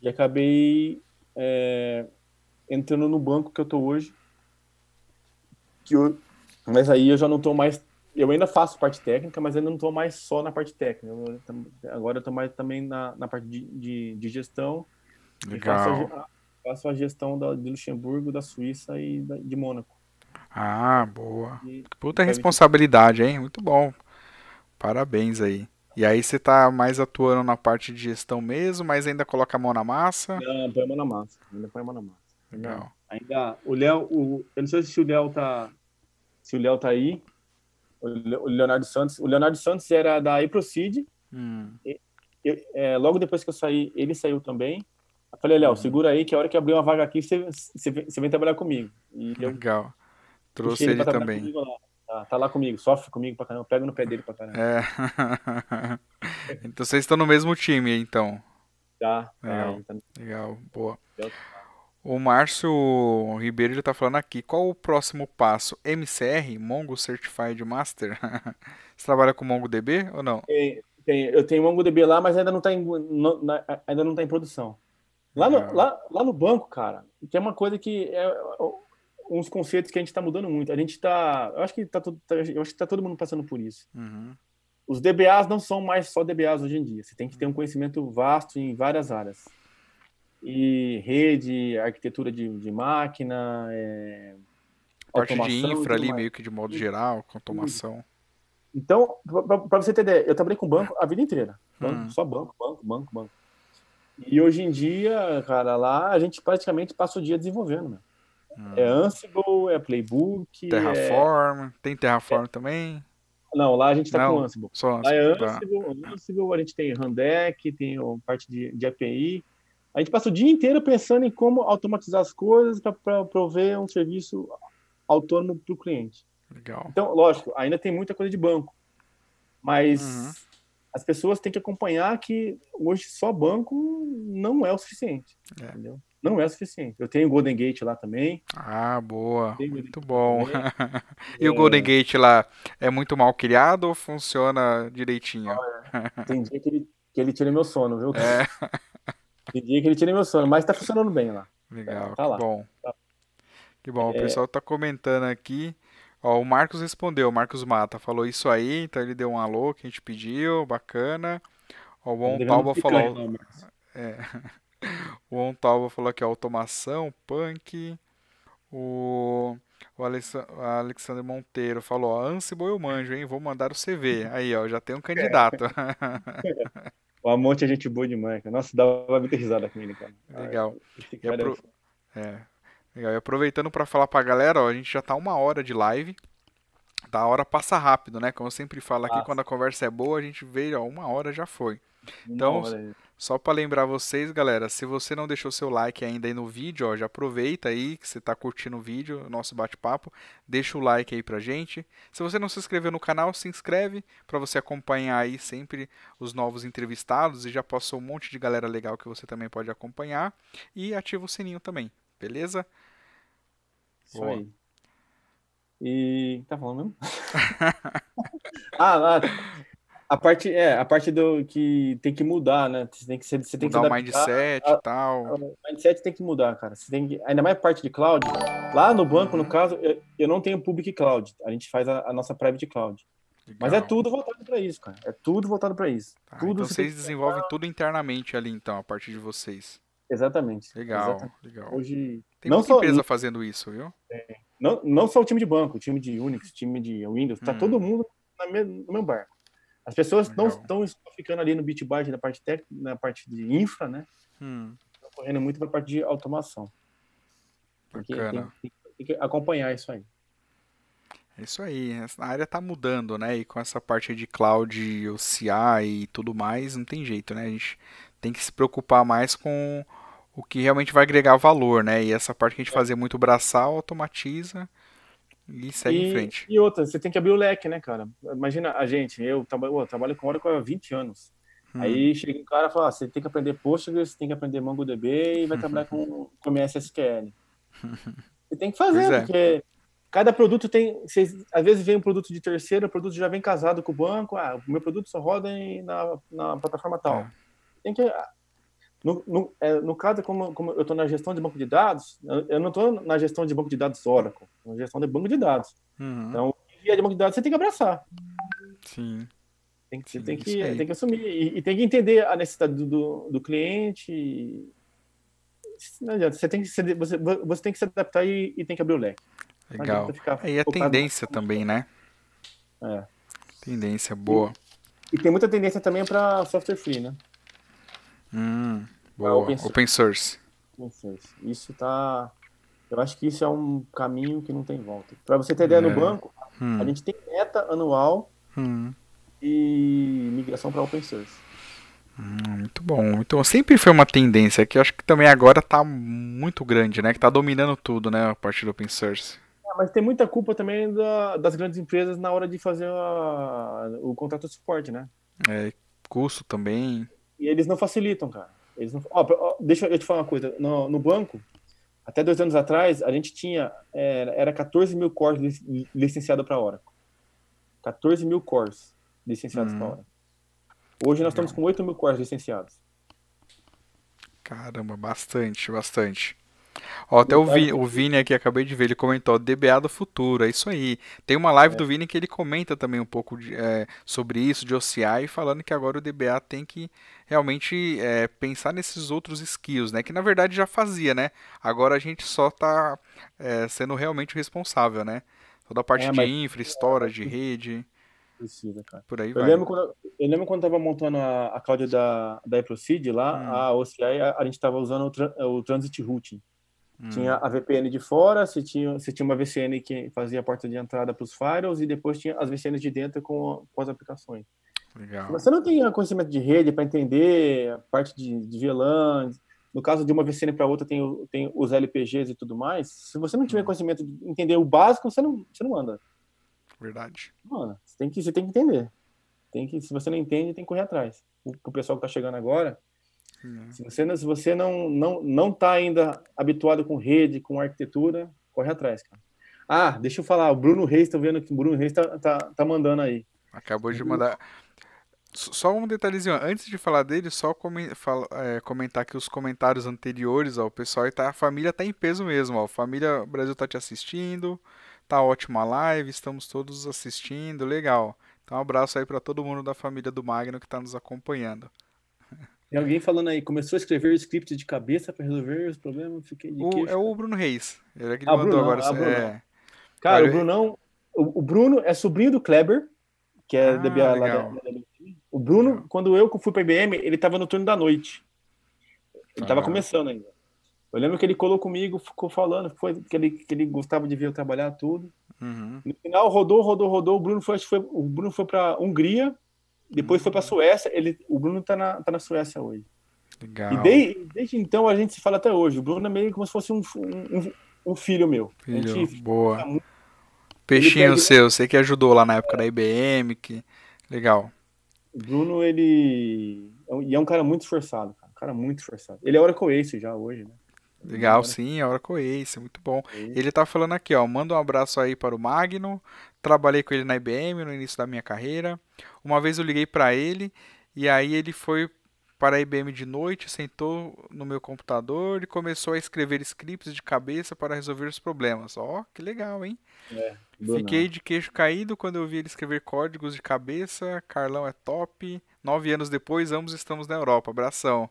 E acabei é, entrando no banco que eu tô hoje. Que eu, mas aí eu já não tô mais. Eu ainda faço parte técnica, mas ainda não tô mais só na parte técnica. Eu, agora eu tô mais também na, na parte de, de, de gestão. Legal. Faço a, faço a gestão da, de Luxemburgo, da Suíça e da, de Mônaco. Ah, boa. E, Puta responsabilidade, hein? Muito bom. Parabéns aí. E aí você tá mais atuando na parte de gestão mesmo, mas ainda coloca a mão na massa? Não, põe a mão na massa. Ainda põe a mão na massa. Legal. Ainda, o Léo, o, eu não sei se o Léo tá, se o Léo tá aí. O Leonardo Santos, o Leonardo Santos era da Iprocid. Hum. Eu, é, logo depois que eu saí, ele saiu também. Eu falei, Léo, uhum. segura aí que a hora que abrir uma vaga aqui, você, você, você vem trabalhar comigo. E Legal. Trouxe ele, ele também. Lá. Tá, tá, lá comigo, sofre comigo pra caramba, pega no pé dele pra caramba. É. então vocês estão no mesmo time, então. Tá, Legal. Tá, Legal, boa. O Márcio Ribeiro já tá falando aqui. Qual o próximo passo? MCR, Mongo Certified Master? Você trabalha com MongoDB ou não? Tem, tem, eu tenho MongoDB lá, mas ainda não tá em, ainda não tá em produção. Lá no, lá, lá no banco, cara, tem uma coisa que é uns conceitos que a gente está mudando muito. A gente está, eu acho que tá, todo, eu acho que tá todo mundo passando por isso. Uhum. Os DBAs não são mais só DBAs hoje em dia. Você tem que ter um conhecimento vasto em várias áreas. E rede, arquitetura de, de máquina, é, parte de infra ali, meio que de modo geral, com automação. Então, para você ter ideia, eu trabalhei com banco a vida inteira. Banco, hum. Só banco, banco, banco, banco. E hoje em dia, cara, lá a gente praticamente passa o dia desenvolvendo, né? Hum. É Ansible, é Playbook. Terraform. É... Tem Terraform é... também? Não, lá a gente tá Não, com Ansible. Só Ansible. Lá é Ansible, tá. Ansible, a gente tem Randeck, tem parte de, de API. A gente passa o dia inteiro pensando em como automatizar as coisas para prover um serviço autônomo para o cliente. Legal. Então, lógico, ainda tem muita coisa de banco. Mas uhum. As pessoas têm que acompanhar que hoje só banco não é o suficiente. É. Entendeu? não é o suficiente. Eu tenho o Golden Gate lá também. Ah, boa. Muito bom. e é... o Golden Gate lá é muito mal criado ou funciona direitinho? Olha, tem dia que ele, que ele tira meu sono, viu? É. Tem dia que ele tira meu sono, mas tá funcionando bem lá. Legal, tá que lá. bom. Tá. Que bom, o É. pessoal tá comentando aqui. Ó, o Marcos respondeu, o Marcos Mata falou isso aí, então ele deu um alô que a gente pediu, bacana. Ó, o picanha falou, lá, Marcos. é. O Ontalva falou aqui, ó, automação, punk. O, o Alexa- o Alexandre Monteiro falou, ó, Ansible eu manjo, hein? Vou mandar o CV. Aí, ó, já tem um candidato. O Amonte é gente boa demais, cara. Nossa, dava muita risada com ele, cara. Legal. Esse cara é- apro- É, legal. E aproveitando para falar pra galera, ó, a gente já tá uma hora de live. Tá, a hora passa rápido, né? Como eu sempre falo aqui, Passa. quando a conversa é boa, a gente vê, ó, uma hora já foi. uma Então, hora. Só para lembrar vocês, galera, se você não deixou seu like ainda aí no vídeo, ó, já aproveita aí que você tá curtindo o vídeo, o nosso bate-papo, deixa o like aí pra gente. Se você não se inscreveu no canal, se inscreve para você acompanhar aí sempre os novos entrevistados e já passou um monte de galera legal que você também pode acompanhar e ativa o sininho também, beleza? Isso Boa. aí. E. Tá falando mesmo? ah, ah, a parte, é, a parte do que tem que mudar, né? Você tem que, você tem Mudar que o mindset e tal. O mindset tem que mudar, cara. Você tem que, ainda mais parte de cloud. Lá no banco, no Uhum. caso, eu, eu não tenho public cloud. A gente faz a, a nossa private cloud. Mas é Legal. tudo voltado para isso, cara. É tudo voltado para isso. Tá, tudo então vocês desenvolvem tudo internamente ali, então, a partir de vocês. Exatamente. Legal, exatamente. legal. Hoje, Tem não muita só, empresa fazendo isso, viu? não, não só o time de banco, o time de Unix, o time de Windows, tá Hum. todo mundo na me- no mesmo barco. As pessoas não estão ficando ali no bitbyte na parte técnica, na parte de infra, né? Hum, Estão correndo muito para a parte de automação. Porque tem, bacana. tem- tem que acompanhar isso aí. É isso aí. A área tá mudando, né? E com essa parte de cloud, OCI e tudo mais, não tem jeito, né? A gente tem que se preocupar mais com o que realmente vai agregar valor, né? E essa parte que a gente fazia muito braçal, automatiza e segue em E, frente. e outra, você tem que abrir o leque, né, cara? Imagina a gente, eu trabalho, eu trabalho com Oracle há 20 anos. Hum, Aí chega um cara e fala, ah, você tem que aprender Postgres, você tem que aprender MongoDB e vai trabalhar com, com MSSQL. Você tem que fazer, é. porque cada produto tem. Às vezes vem um produto de terceiro, o produto já vem casado com o banco. Ah, o meu produto só roda em- na, na plataforma tal. É. Tem que. ah, No, no, é, no caso, como, como eu estou na gestão de banco de dados, eu, eu não estou na gestão de banco de dados Oracle, na gestão de banco de dados. uhum, Então, via de banco de dados você tem que abraçar. Sim. Tem que, Sim, tem que, aí. tem que assumir e, e tem que entender a necessidade do, do, do cliente. Não adianta, você tem que se, você, você tem que se adaptar e, e tem que abrir o leque. Legal. É, e a tendência também, né? É. Tendência boa. E tem muita tendência também para software free, né? Hum, boa. open source. Open source. Não sei. Isso tá. Eu acho que isso é um caminho que não tem volta. Para você ter ideia, É. no banco, Hum, a gente tem meta anual hum, e migração para open source. hum, muito bom, bom. Sempre foi uma tendência que eu acho que também agora tá muito grande, né? Que tá dominando tudo, né? A parte do open source. Ah, Mas tem muita culpa também da- das grandes empresas na hora de fazer a- o contrato de suporte, né? É, custo também. E eles não facilitam, cara. Eles não... ó, ó, deixa eu te falar uma coisa. No, no banco, até dois anos atrás, a gente tinha. Era, era 14 mil cores lic- licenciados para Oracle. 14 mil cores licenciados Hum. para Oracle. Hoje nós Legal. estamos com 8 mil cores licenciados. Caramba, bastante, bastante. Ó, até o, Vi- o Vini aqui, acabei de ver, ele comentou, DBA do futuro, é isso aí. Tem uma live do Vini que ele comenta também um pouco de, é, sobre isso, de OCI, falando que agora o DBA tem que realmente é, pensar nesses outros skills, né? Que na verdade já fazia, né? Agora a gente só tá é, sendo realmente o responsável, né? Toda a parte É, de mas- infra, storage, de rede, Precisa, cara. por aí Eu vai. lembro, quando, eu lembro quando tava montando a, a cloud da, da Eproceed lá, Hum. a OCI, a, a gente estava usando o, tran- o Transit Routing. Hum, Tinha a VPN de fora, você tinha, você tinha uma VCN que fazia a porta de entrada para os firewalls e depois tinha as VCNs de dentro com, com as aplicações. legal. Se você não tem conhecimento de rede para entender a parte de, de VLAN, no caso de uma VCN para outra tem, tem os LPGs e tudo mais, se você não tiver Hum. conhecimento de entender o básico, você não, você não anda. Verdade. Não anda. Você tem que, você tem que entender. Tem que, se você não entende, tem que correr atrás. O, o pessoal que está chegando agora, Hum, se você, não, se você não, não, não tá ainda habituado com rede, com arquitetura, corre atrás, cara. Ah, deixa eu falar, o Bruno Reis, tô vendo que o Bruno Reis tá, tá, tá mandando aí. Acabou de mandar. S- Só um detalhezinho, antes de falar dele, só é, comentar que os comentários anteriores, ó, o pessoal tá, a família tá em peso mesmo, ó. Família Brasil tá te assistindo, tá ótima a live, estamos todos assistindo, legal. Então um abraço aí pra todo mundo da família do Magno que tá nos acompanhando. Tem alguém falando aí, começou a escrever script de cabeça para resolver os problemas, fiquei de O- é o Bruno Reis. Ele é que Ah, mandou Brunão, agora. ah, Brunão. é, Cara, Olha, o Brunão, o, o Bruno é sobrinho do Kleber, que é Ah, da, da IBM. O Bruno, Legal. quando eu fui para IBM, ele estava no turno da noite. Ele estava Ah. começando ainda. Eu lembro que ele colou comigo, ficou falando, foi que ele, que ele gostava de ver eu trabalhar tudo. uhum, No final, rodou, rodou, rodou. O Bruno foi, foi, o Bruno foi para Hungria, depois foi para Suécia. Ele, o Bruno tá na, tá na Suécia hoje. legal. E desde, desde então a gente se fala até hoje. O Bruno é meio como se fosse um, um, um filho meu. A Filho, gente boa. fica muito- Peixinho pede- seu, sei que ajudou lá na época da IBM, que legal. O Bruno, ele. é E é um cara muito esforçado, cara. Um cara muito esforçado. Ele é Oracle Ace já hoje, né? Legal, sim, a Oracle Ace, muito bom. Ace. Ele tá falando aqui, ó, manda um abraço aí para o Magno. Trabalhei com ele na IBM no início da minha carreira. Uma vez eu liguei para ele e aí ele foi para a IBM de noite, sentou no meu computador e começou a escrever scripts de cabeça para resolver os problemas. Ó, que legal, hein? É, Fiquei nada. de queixo caído quando eu vi ele escrever códigos de cabeça. Carlão é top. Nove anos depois, ambos estamos na Europa. Abração.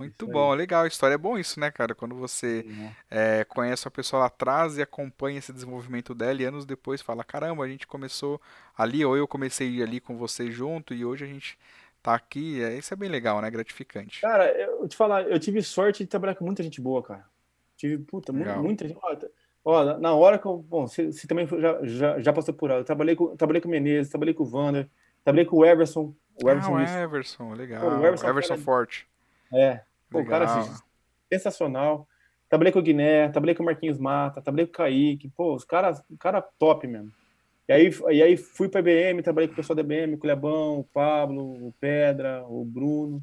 Muito Isso bom, aí. legal. História é bom isso, né, cara? Quando você Né? é, conhece a pessoa lá atrás e acompanha esse desenvolvimento dela e anos depois fala, caramba, a gente começou ali, ou eu comecei ali com você junto e hoje a gente tá aqui. É, isso é bem legal, né? Gratificante. Cara, eu te falar, eu tive sorte de trabalhar com muita gente boa, cara. Tive, puta, Legal. muita gente. Ó, na hora que eu. Bom, você, você também já, já, já passou por ela. Eu trabalhei com, trabalhei com o Menezes, trabalhei com o Vander, trabalhei com o Everson. O Ah, Everson o Luiz. Everson, Pô, o legal. Everson é Everson cara. Forte, É, pô, o cara assim, sensacional. Trabalhei com o Guiné, trabalhei com o Marquinhos Mata, trabalhei com o Kaique. Pô, os caras cara top mesmo. E aí, e aí fui para a IBM, trabalhei com o pessoal da IBM, com o Lebão, o Pablo, o Pedra, o Bruno.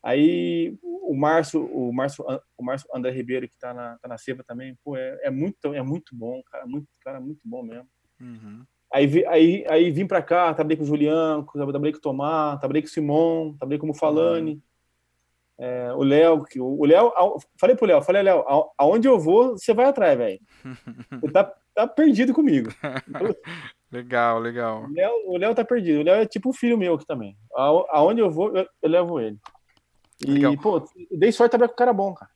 Aí o Márcio, o Márcio, o Márcio André Ribeiro, que tá na, tá na Seva também, pô, é, é muito, é muito bom, cara, muito, cara, muito bom mesmo. Uhum. Aí, aí, aí vim pra cá, trabalhei com o Juliano, trabalhei com o Tomás, trabalhei com o Simon, trabalhei com o Mufalani, é, o Léo, que o Léo, falei pro Léo, falei, Léo, aonde eu vou, você vai atrás, velho. Você tá, tá perdido comigo. Legal, legal. o Léo, o Léo tá perdido. O Léo é tipo um filho meu aqui também. A- Aonde eu vou, eu, eu levo ele. E, Legal. pô, dei sorte trabalhar com o cara bom, cara.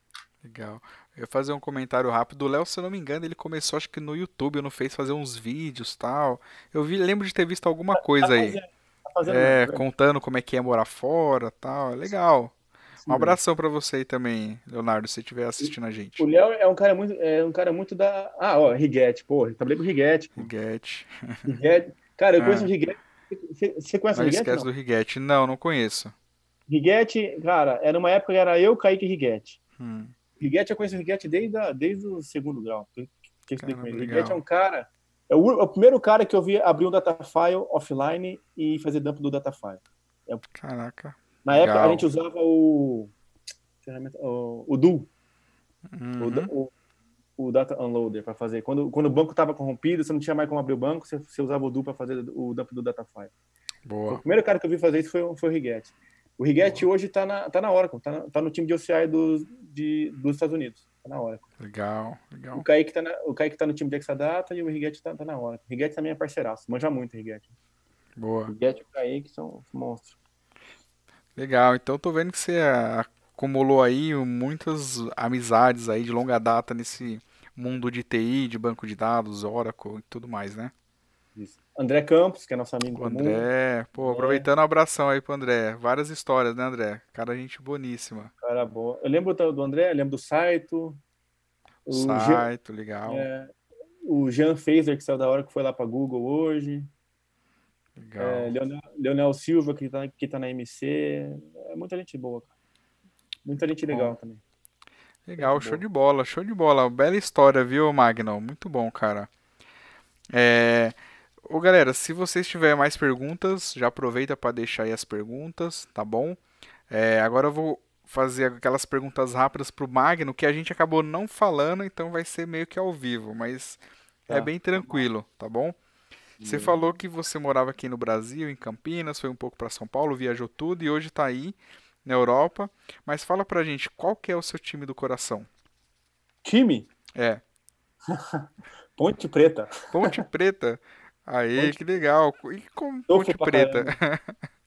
Legal. Eu ia fazer um comentário rápido. O Léo, se eu não me engano, ele começou acho que no YouTube, não fez fazer uns vídeos tal. Eu vi, lembro de ter visto alguma Tá coisa aí. fazendo, tá fazendo É, mesmo, contando como é que é morar fora tal. É legal. Um abração pra você aí também, Leonardo, se estiver assistindo a gente. O Léo é um cara muito, é um cara muito da. Ah, ó, Riguete, pô, trabalhei com o Riguete. Riguete. Riguete. Cara, eu conheço o Ah, Riguete. Você você conhece o não Riguete? esquece Não. do Riguete. Não, não conheço. Riguete, cara, era uma época que era eu, Kaique e Riguete. Hum, Riguete, eu conheço o Riguete desde, a- desde o segundo grau. Caramba. Riguete é um cara. É o, é o primeiro cara que eu vi abrir um datafile offline e fazer dump do datafile. É, Caraca. Na época a Legal. gente usava o. O, o DU, o, da- Uhum. o, o Data Unloader, para fazer. Quando, quando o banco estava corrompido, você não tinha mais como abrir o banco, você, você usava o DU para fazer o dump do datafile. O Boa. primeiro cara que eu vi fazer isso foi, o- foi o Riguete. O Riguete hoje está na, tá na Oracle, tá, na- tá no time de OCI dos, de, dos Estados Unidos. Tá na Oracle. Legal, O legal. Kaique tá, na, o Kaique tá no time de Exadata e o Riguete tá, tá na Oracle. O Riguete também é parceiraço, manja muito o Riguete. O Boa. Riguete e o Kaique são os monstros. Legal. Então tô vendo que você ah, acumulou aí muitas amizades aí de longa data nesse mundo de TI, de banco de dados, Oracle e tudo mais, né? Isso. André Campos, que é nosso amigo O comum. André, pô, aproveitando um abração aí pro André. Várias histórias, né, André? Cara, gente boníssima. cara bom. Eu lembro do do André, lembro do Saito, o Jean, Saito, legal, é, o Jean Fazer, que saiu da hora, que foi lá para Google hoje. É. Leonel, Leonel Silva, que tá, que tá na MC. É muita gente boa, cara. Muita gente Bom, legal também. legal, show de bola, show de bola. Bela história, viu, Magno? Muito bom, cara. É... Ô, galera, se vocês tiverem mais perguntas, já aproveita para deixar aí as perguntas, tá bom? É, agora eu vou fazer aquelas perguntas rápidas pro Magno, que a gente acabou não falando, então vai ser meio que ao vivo, mas é Tá. bem tranquilo, tá bom? Você Beleza. falou que você morava aqui no Brasil, em Campinas, foi um pouco para São Paulo, viajou tudo e hoje tá aí na Europa. Mas fala pra gente, qual que é o seu time do coração? Time, É, Ponte Preta. Ponte Preta. Aê, Ponte que legal. E com Ponte Preta? caramba.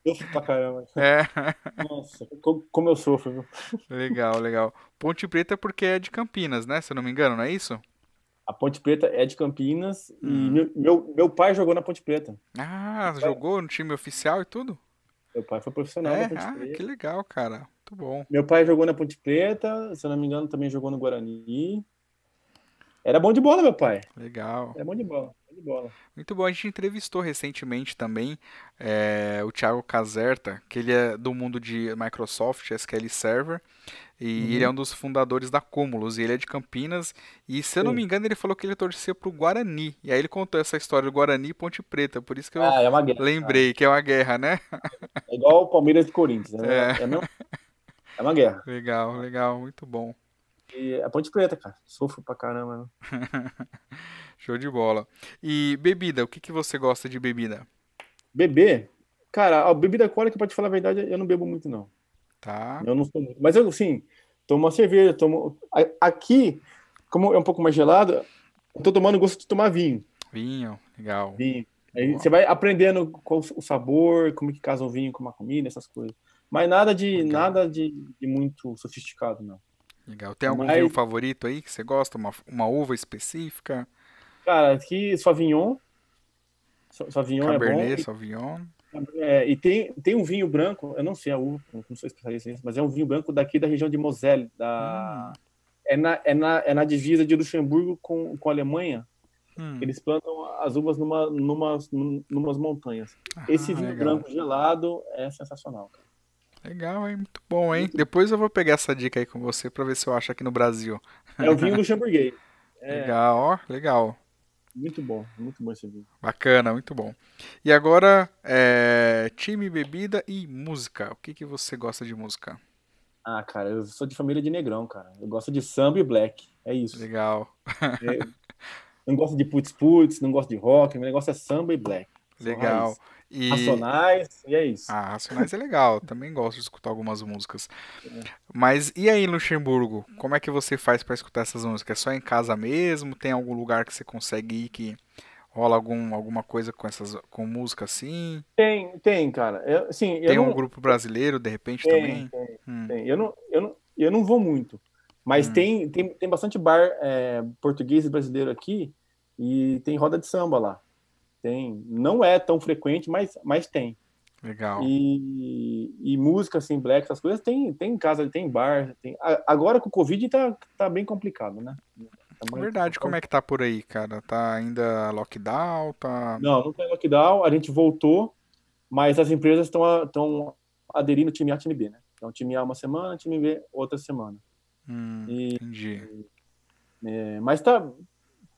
Sofro pra caramba. É, Nossa, co- como eu sofro, viu? legal, legal. Ponte Preta porque é de Campinas, né? Se eu não me engano, não é isso? A Ponte Preta é de Campinas e Hum. meu, meu, meu pai jogou na Ponte Preta. Ah, Meu pai, jogou no time oficial e tudo? meu pai foi profissional É, da Ponte ah, que Preta. legal, cara. Muito bom. Meu pai jogou na Ponte Preta, se eu não me engano, também jogou no Guarani. Era bom de bola, meu pai. Legal. Era bom de bola. Bom de bola. Muito bom. A gente entrevistou recentemente também é, o Thiago Caserta, que ele é do mundo de Microsoft, SQL Server, e ele é Uhum. um dos fundadores da Cumulus, e ele é de Campinas, e se eu não me Sim. engano ele falou que ele torcia pro Guarani, e aí ele contou essa história do Guarani e Ponte Preta, por isso que eu Ah, é uma guerra. lembrei que é uma guerra, né? É igual o Palmeiras e Corinthians. É, É, é, mesmo- é uma guerra. legal, legal, muito bom. E a Ponte Preta, cara. Sofro pra caramba. Show de bola. E bebida, o que que você gosta de bebida? Beber, cara, a bebida alcoólica, pra te falar a verdade, eu não bebo muito, não. Tá? Eu não sou muito. Mas eu, assim, tomo uma cerveja, tomo. Aqui, como é um pouco mais gelado, eu tô tomando gosto de tomar vinho. Vinho, legal. Vinho. Aí você vai aprendendo qual o sabor, como que casa o vinho com uma comida, essas coisas. Mas nada de Legal. nada de, de muito sofisticado, não. Legal. Tem algum Mas- vinho favorito aí que você gosta? Uma, uma uva específica? Cara, aqui Sauvignon. Sa- Sauvignon é bom. Cabernet, Sauvignon? É, e tem, tem um vinho branco, eu não sei a uva, não sou especialista nisso, mas é um vinho branco daqui da região de Moselle. Da... É, na, é, na, é na divisa de Luxemburgo com, com a Alemanha. Hum. Eles plantam as uvas numa, numa, numas montanhas. Esse Ah, vinho legal. branco gelado é sensacional. Cara. Legal, hein? Muito bom, hein? Depois eu vou pegar essa dica aí com você pra ver se eu acho aqui no Brasil. É o vinho luxemburguês. É Legal, ó, legal. Muito bom, muito bom esse vinho. Bacana, muito bom. E agora, é, time, bebida e música. O que que você gosta de música? Ah, cara, eu sou de família de negrão, cara. Eu gosto de samba e black. É isso. Legal, É, não gosto de putz-putz, não gosto de rock, meu negócio é samba e black. Legal. E Racionais, e é isso. ah, Racionais é legal. Também gosto de escutar algumas músicas. Mas e aí, Luxemburgo? Como é que você faz pra escutar essas músicas? É só em casa mesmo? Tem algum lugar que você consegue ir que rola algum, alguma coisa com essas com música assim? Tem, tem, cara. Eu, assim, eu Tem não, um grupo brasileiro de repente tem, também? tem, Hum. tem. Eu não, eu não, eu não vou muito, mas Hum. tem, tem, tem bastante bar é, português e brasileiro aqui e tem roda de samba lá. Tem, não é tão frequente, mas, mas tem. Legal. E, e música assim, black, essas coisas tem, tem em casa, tem bar, tem. Agora com o Covid tá, tá bem complicado, né? Tá verdade, como é que tá por aí, cara? Tá ainda lockdown? Tá. Não, não tem lockdown, a gente voltou, mas as empresas estão aderindo time A, time B, né? Então, time A uma semana, time B outra semana. Hum, E, entendi. é, mas tá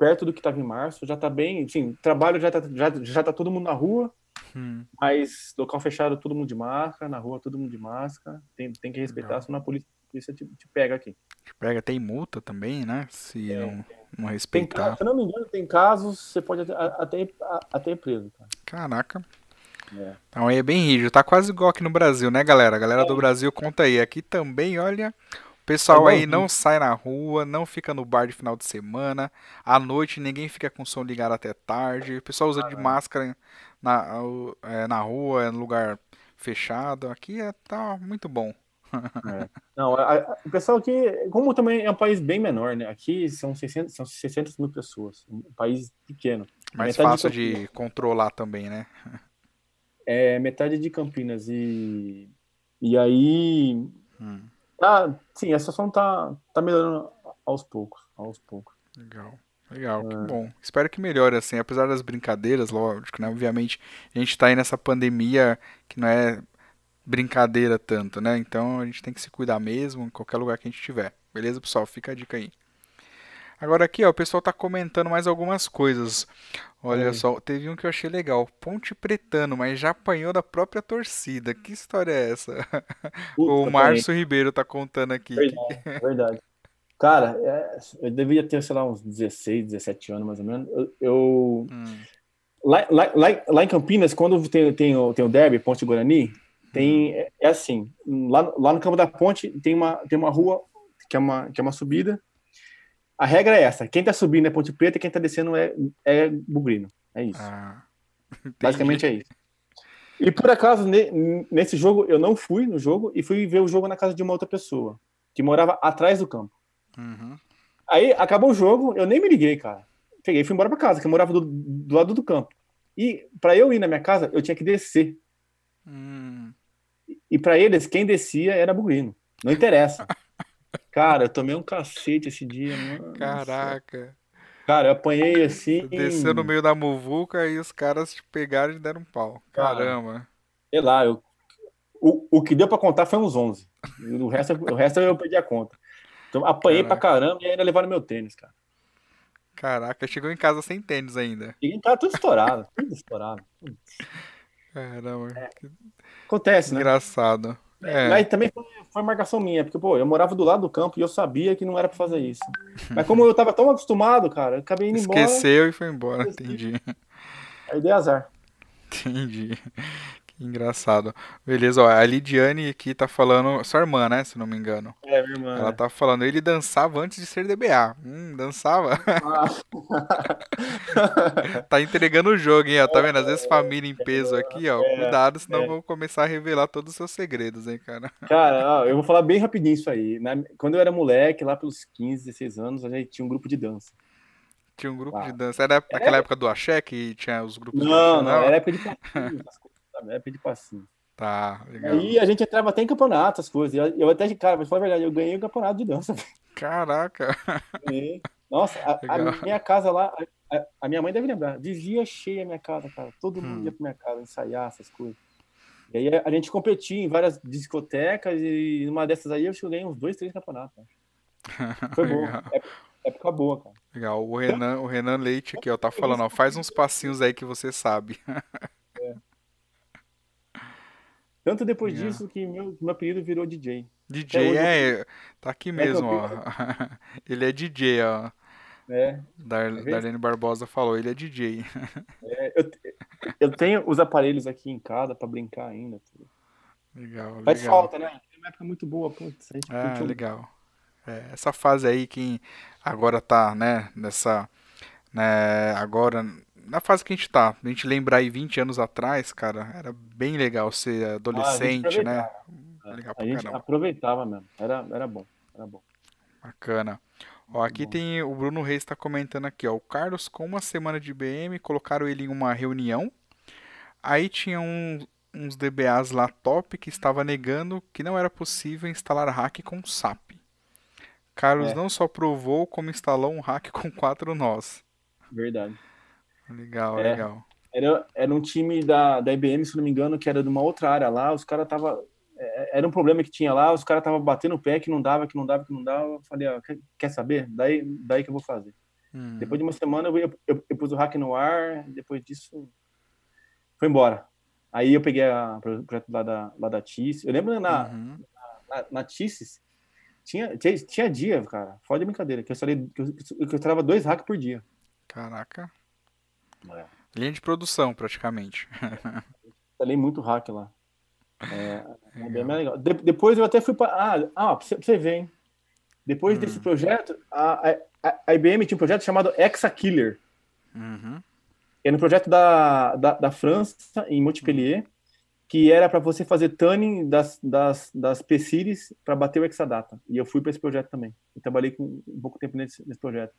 perto do que estava em março, já tá bem, enfim, trabalho já tá, já, já tá todo mundo na rua, Hum, mas local fechado, todo mundo de máscara, na rua todo mundo de máscara, tem, tem que respeitar, Legal. senão a polícia, a polícia te, te pega aqui. pega, tem multa também, né? Se não, não Tem, respeitar. ca- se não me engano, tem casos, você pode até, até, até ir preso, cara. Caraca. É. Então aí é bem rígido. Tá quase igual aqui no Brasil, né, galera? A galera É. do Brasil conta aí. Aqui também, olha. O pessoal É aí não sai na rua, não fica no bar de final de semana. À noite ninguém fica com o som ligado até tarde. O pessoal usa de máscara na, é, na rua, é no lugar fechado. Aqui é, tá muito bom. Não, a- a- o pessoal aqui, como também é um país bem menor, né? Aqui são 600, são 600 mil pessoas, um país pequeno. Mais Metade fácil de de controlar também, né? É metade de Campinas e e aí Hum, tá, sim, a situação tá tá melhorando aos poucos, aos poucos. legal. Legal, que É. bom. Espero que melhore assim, apesar das brincadeiras, lógico, né? Obviamente, a gente tá aí nessa pandemia que não é brincadeira tanto, né? Então a gente tem que se cuidar mesmo em qualquer lugar que a gente estiver. Beleza, pessoal? Fica a dica aí. Agora aqui, ó, o pessoal tá comentando mais algumas coisas. Olha só, teve um que eu achei legal. Ponte Pretano, mas já apanhou da própria torcida. Que história é essa? Puta, O. Márcio Ribeiro tá contando aqui. Verdade, verdade. Cara, é, eu devia ter, sei lá, uns 16, 17 anos mais ou menos. Eu, eu- Hum, lá, lá, lá, lá em Campinas, quando tem, tem, o, tem o derby, Ponte Guarani, tem, é, é assim, lá, lá no campo da ponte tem uma, tem uma rua que é uma, que é uma subida. A regra é essa, quem tá subindo é Ponte Preta e quem tá descendo é, é Bugrino. É isso. ah, Basicamente é isso. E por acaso, ne- nesse jogo, eu não fui no jogo e fui ver o jogo na casa de uma outra pessoa, que morava atrás do campo. Uhum. Aí acabou o jogo, eu nem me liguei, cara. Peguei e fui embora pra casa, que eu morava do, do lado do campo. E pra eu ir na minha casa, eu tinha que descer. Hum, E pra eles, quem descia era Bugrino. Não interessa. Cara, eu tomei um cacete esse dia, mano. caraca. Cara, eu apanhei assim. Desceu no meio da muvuca e os caras te pegaram e deram um pau. Cara. Caramba. Sei lá, eu, o, o que deu pra contar foi uns 11. O resto, o resto eu perdi a conta. Então, apanhei pra caramba e ainda levaram meu tênis, cara. Caraca, chegou em casa sem tênis ainda. Cheguei em casa tudo estourado. Tudo estourado. Caramba, que Acontece, né? engraçado. É, Mas também foi, foi marcação minha, porque, pô, eu morava do lado do campo e eu sabia que não era pra fazer isso. Mas como eu tava tão acostumado, cara, eu acabei indo embora. Esqueceu e foi embora, entendi. Aí dei azar. Entendi. Engraçado. Beleza, ó, a Lidiane aqui tá falando, sua irmã, né, se não me engano. É, minha irmã. Ela é. tá falando, ele dançava antes de ser DBA. Hum, dançava? Ah. Tá entregando o jogo, hein, ó. Tá vendo? Às vezes família em peso aqui, ó. É, Cuidado, senão é. vão começar a revelar todos os seus segredos, hein, cara. Cara, ó, eu vou falar bem rapidinho isso aí. Na- quando eu era moleque, lá pelos 15, 16 anos, a gente tinha um grupo de dança. Tinha um grupo Ah. de dança. Era naquela época do Axé que tinha os grupos Não, não, profissional? era época de coisas, sabe? Época de passinho. Tá, legal. Aí a gente entrava até em campeonato, as coisas. Eu, eu até, cara, falar a verdade, eu ganhei o campeonato de dança. Caraca. Nossa, a, a minha casa lá, a, a- minha mãe deve lembrar, vivia cheia a minha casa, cara. Todo Hum. mundo ia pra minha casa ensaiar essas coisas. E aí a, gente competia em várias discotecas e numa dessas aí eu acho que eu ganhei uns dois, três campeonatos. acho. Foi bom. Legal. Época, boa, cara. Legal. O Renan, o Renan Leite aqui, ó, tá falando, ó, faz uns passinhos aí que você sabe. Tanto depois Legal. disso que meu, meu apelido virou DJ. DJ hoje eu- é, tá aqui mesmo, ó. tranquilo. Ele é DJ, ó. É, Dar, vendo? Darlene Barbosa falou, ele é DJ. é, eu, eu tenho os aparelhos aqui em casa pra brincar ainda. Legal, Faz legal. falta, né? Foi uma época muito boa, putz. Gente Ah, curtiu legal. É, essa fase aí que agora tá, né, nessa, né, agora, na fase que a gente tá, a gente lembrar aí 20 anos atrás, cara, era bem legal ser adolescente, né? Legal A gente caramba. aproveitava mesmo. Era, era bom. Era bom. Bacana. Ó, aqui bom. tem o Bruno Reis está comentando aqui, ó. O Carlos, com uma semana de BM, colocaram ele em uma reunião. Aí tinha um- uns DBAs lá top que estava negando que não era possível instalar hack com SAP. Carlos É. não só provou, como instalou um hack com quatro nós. Verdade. Legal, É. legal. Era, era um time da, da IBM, se não me engano, que era de uma outra área lá. Os caras tava é, Era um problema que tinha lá, os caras estavam batendo o pé que não dava, que não dava, que não dava. Eu falei, ó, quer, saber? Daí, daí que eu vou fazer. Hum, Depois de uma semana, eu, eu, eu, eu pus o hack no ar, depois disso, foi embora. Aí eu peguei o projeto lá da, lá da TIS. Eu lembro na, uhum. na, na TIS, tinha, tinha, tinha dia, cara, fora de brincadeira, que eu instalei, que eu, que eu dois hacks por dia. Caraca. É. Linha de produção, praticamente. Instalei muito hack lá. É, é bem Legal. mais legal. De- depois eu até fui para. Ah, ah, pra você, ver, hein? Depois Hum. desse projeto, a, a, a IBM tinha um projeto chamado Exakiller. Uhum. Era um projeto da, da, da França, em Montpellier, que era para você fazer tuning das, das, das P-Series para bater o Exadata. E eu fui para esse projeto também. Eu trabalhei com um pouco tempo nesse, nesse projeto.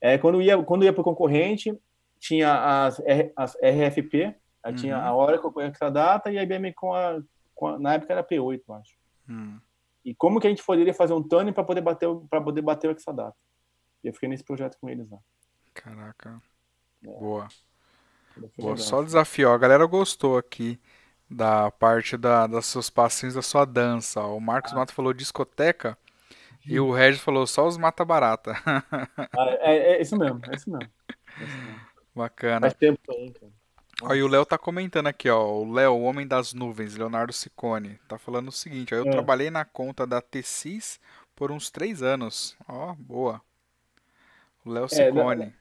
É, quando ia quando ia para o concorrente, tinha as, R, as RFP, aí tinha Uhum. a Oracle com o Exadata e a IBM com a, com a- Na época era P8, eu acho. Hum. E como que a gente poderia fazer um tuning para poder, bater o- pra poder bater o Exadata? E eu fiquei nesse projeto com eles lá. Caraca. É. Boa. Boa, só desafio. ó. A galera gostou aqui da parte da, das seus passinhos da sua dança. O Marcos Mato falou discoteca e o Regis falou só os mata-barata. Ah, é, é isso mesmo, é isso mesmo. É isso mesmo. Bacana. Faz tempo aí, cara. Ó, e o Léo tá comentando aqui, ó. O Léo, o homem das nuvens, Leonardo Ciccone, tá falando o seguinte, ó. Eu É. trabalhei na conta da T6 por uns três anos. Ó, boa. O Léo É, Ciccone.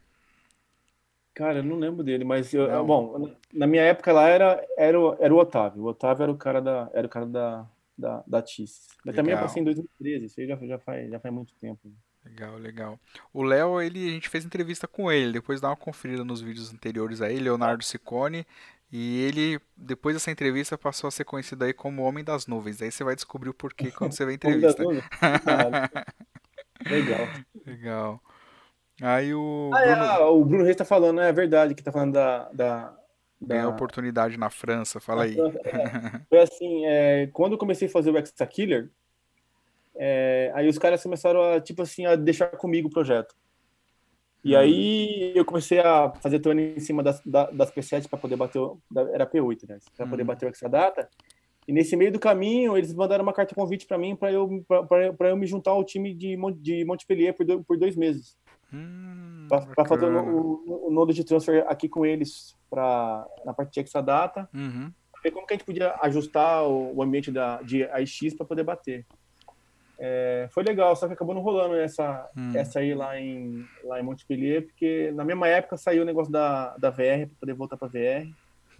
Cara, eu não lembro dele, mas eu, Não. bom, na minha época lá era, era, o, era o Otávio. O Otávio era o cara da, era o cara da, da, da TIS. Mas também eu Legal. passei em 2013, isso aí já, já, faz, já faz muito tempo. Legal, legal. O Léo, ele, a gente fez entrevista com ele, depois dá uma conferida nos vídeos anteriores aí, Leonardo Ciccone, e ele, depois dessa entrevista, passou a ser conhecido aí como Homem das Nuvens. Aí você vai descobrir o porquê quando você vê a entrevista. Legal. Legal. Aí o Ah, é, Bruno ah, o Bruno Reis tá falando, é verdade, que tá falando da. da, da oportunidade na França, fala aí. É, foi assim, é, quando eu comecei a fazer o Extra Killer, é, aí os caras começaram a, tipo assim, a deixar comigo o projeto. E Hum. aí eu comecei a fazer turno em cima das, da- das P7 para poder bater, o- era P8, né? Para poder Hum. bater o Exadata. E nesse meio do caminho, eles mandaram uma carta convite para mim para eu, pra- pra- pra eu me juntar ao time de, de Montpellier por, do- por dois meses. Hum, Para fazer o, o, o nodo de transfer aqui com eles pra, na parte de Exadata Uhum, ver como que a gente podia ajustar o, o ambiente da, de AIX para poder bater. É, foi legal, só que acabou não rolando essa, hum. essa aí lá em, lá em Montpellier, porque na mesma época saiu o negócio da, da VR, para poder voltar para VR.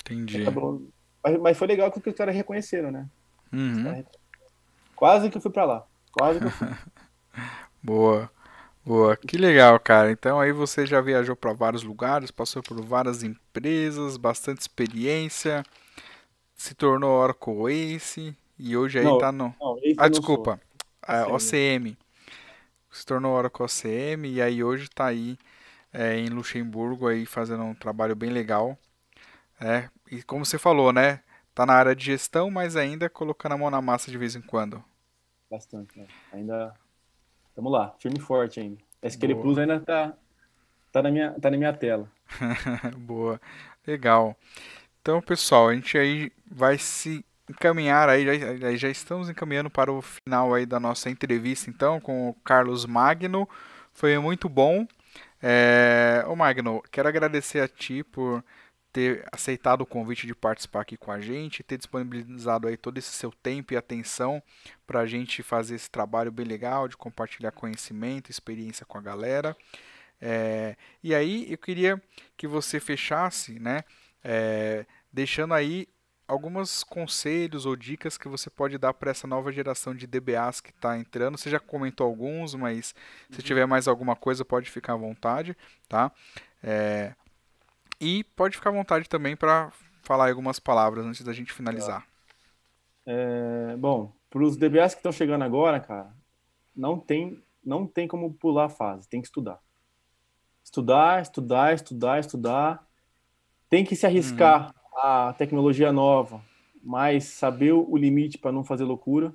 Entendi. Acabou, mas, mas, foi legal que os caras reconheceram, né? Uhum. Caras, quase que eu fui para lá. Quase que eu fui. Boa. Boa, que legal, cara. Então aí você já viajou para vários lugares, passou por várias empresas, bastante experiência, se tornou Oracle Ace e hoje aí não, tá no. Não, ah, desculpa. É, OCM. Se tornou Oracle OCM e aí hoje está aí é, em Luxemburgo aí fazendo um trabalho bem legal. É, e como você falou, né? Tá na área de gestão, mas ainda colocando a mão na massa de vez em quando. Bastante, né? Ainda. Vamos lá, firme e forte ainda. SQL Boa. Plus ainda tá, tá, na minha, tá na minha tela. Boa. Legal. Então, pessoal, a gente aí vai se encaminhar aí, já, já estamos encaminhando para o final aí da nossa entrevista então com o Carlos Magno. Foi muito bom. É... Ô Magno, quero agradecer a ti por ter aceitado o convite de participar aqui com a gente, ter disponibilizado aí todo esse seu tempo e atenção para a gente fazer esse trabalho bem legal de compartilhar conhecimento, experiência com a galera. É... E aí eu queria que você fechasse, né, é... deixando aí alguns conselhos ou dicas que você pode dar para essa nova geração de DBAs que está entrando. Você já comentou alguns, mas se uhum. tiver mais alguma coisa, pode ficar à vontade, tá? É... E pode ficar à vontade também para falar algumas palavras antes da gente finalizar. É, bom, para os DBAs que estão chegando agora, cara, não tem, não tem como pular a fase, tem que estudar. Estudar, estudar, estudar, estudar. Tem que se arriscar. Uhum a tecnologia nova, mas saber o limite para não fazer loucura.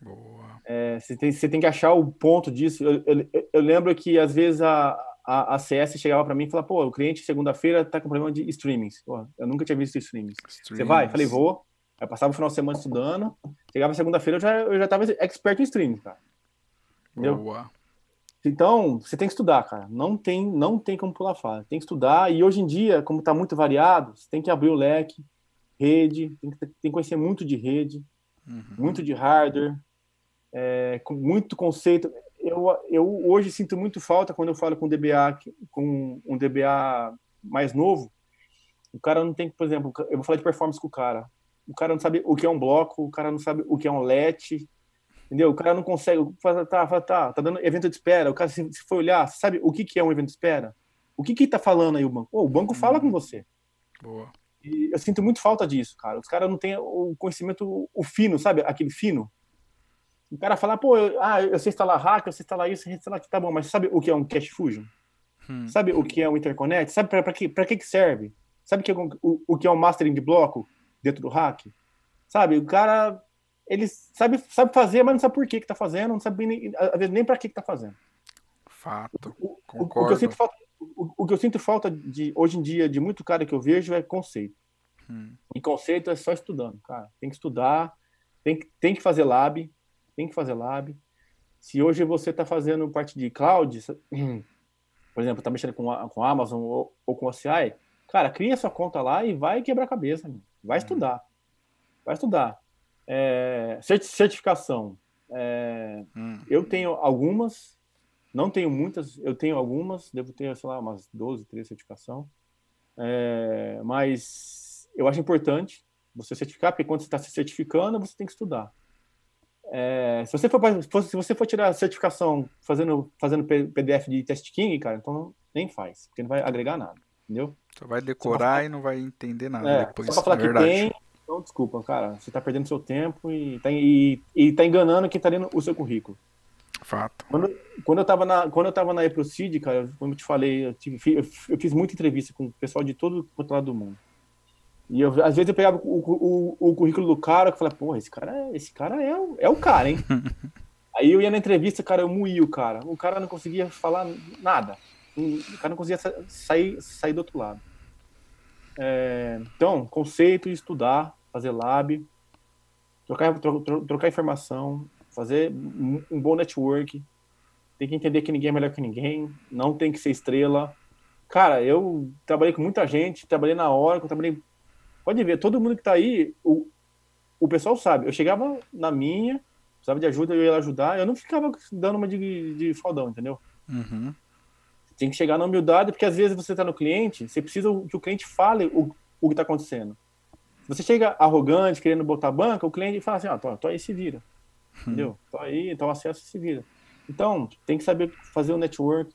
Boa. É, você, tem, você tem que achar o ponto disso. Eu, eu, eu lembro que às vezes a, a, a CS chegava para mim e falava: pô, o cliente segunda-feira está com problema de streamings. Pô, eu nunca tinha visto streamings. streamings. Você vai? Falei: vou. Aí passava o final de semana estudando. Chegava segunda-feira, eu já, eu já tava expert em streaming, cara. Entendeu? Boa. Então, você tem que estudar, cara. Não tem, não tem como pular fase. Tem que estudar. E hoje em dia, como está muito variado, você tem que abrir o leque, rede, tem que, tem que conhecer muito de rede, uhum. muito de hardware, é, com muito conceito. Eu, eu hoje sinto muito falta quando eu falo com DBA, com um DBA mais novo. O cara não tem, por exemplo, eu vou falar de performance com o cara. O cara não sabe o que é um bloco, o cara não sabe o que é um LET, Entendeu? O cara não consegue. Fala, tá, fala, tá, tá dando evento de espera. O cara, se, se for olhar, sabe o que, que é um evento de espera? O que que tá falando aí o banco? Oh, o banco fala com você. Boa. E eu sinto muito falta disso, cara. Os caras não têm o conhecimento, o fino, sabe? Aquele fino. O cara fala, pô, eu, ah, eu sei instalar hack, eu sei instalar isso, eu sei instalar aqui, tá bom, mas sabe o que é um cache fusion? Hum. Sabe o que é um interconnect? Sabe para que, pra que que serve? Sabe que é o, o que é um mastering de bloco dentro do hack? Sabe, o cara ele sabe, sabe fazer, mas não sabe por que que tá fazendo, não sabe nem, às vezes nem para que que tá fazendo. Fato. O, o, o, que eu sinto falta, o, o, que eu sinto falta de hoje em dia de muito cara que eu vejo é conceito. Hum. E conceito é só estudando, cara. Tem que estudar, tem que, tem que fazer lab, tem que fazer lab. Se hoje você está fazendo parte de cloud, por exemplo, está mexendo com a, com Amazon ou, ou com o CI, cara, cria sua conta lá e vai quebrar a cabeça, vai hum. estudar. Vai estudar. É, certificação. É, hum. Eu tenho algumas, não tenho muitas, eu tenho algumas, devo ter, sei lá, umas 12, 13 certificação. É, mas eu acho importante você certificar, porque quando você está se certificando, você tem que estudar. É, se, você for, se você for tirar a certificação fazendo, fazendo PDF de test king, cara, então nem faz, porque não vai agregar nada, entendeu? Você vai decorar e não vai entender nada é, depois. Só pra falar é que tem, então, desculpa, cara, você está perdendo seu tempo e está e, e tá enganando quem está lendo o seu currículo. Fato. Quando, quando eu estava na, quando eu tava na EproCid, cara, como eu te falei, eu, tive, eu, fiz muita entrevista com o pessoal de todo o lado do mundo. E eu, às vezes eu pegava o, o, o currículo do cara e falava, pô, esse cara, esse cara é, o, é o cara, hein? Aí eu ia na entrevista, cara, eu moí o cara. O cara não conseguia falar nada. O cara não conseguia sair, sair do outro lado. É, então, conceito, estudar, fazer lab, trocar, trocar informação, fazer um bom network. Tem que entender que ninguém é melhor que ninguém, não tem que ser estrela. Cara, eu trabalhei com muita gente, trabalhei na hora, trabalhei. Pode ver, todo mundo que tá aí, o, o pessoal sabe. Eu chegava na minha, precisava de ajuda, eu ia lá ajudar. Eu não ficava dando uma de, de faldão, entendeu? Uhum. Tem que chegar na humildade, porque às vezes você está no cliente, você precisa que o cliente fale o, o que está acontecendo. Você chega arrogante, querendo botar banca, o cliente fala assim, ah, tô, tô aí, se vira. Entendeu? Tô aí, então acesso se vira. Então, tem que saber fazer o network,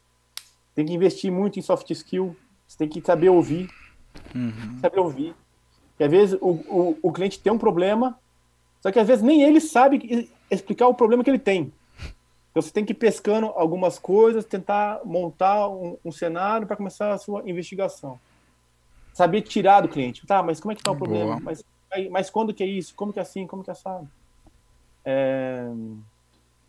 tem que investir muito em soft skill, você tem que saber ouvir, Uhum. saber ouvir. Porque às vezes o, o, o cliente tem um problema, só que às vezes nem ele sabe explicar o problema que ele tem. Então você tem que ir pescando algumas coisas, tentar montar um, um cenário para começar a sua investigação. Saber tirar do cliente. Tá, mas como é que tá o problema? Mas, mas quando que é isso? Como que é assim? Como que é assado? É,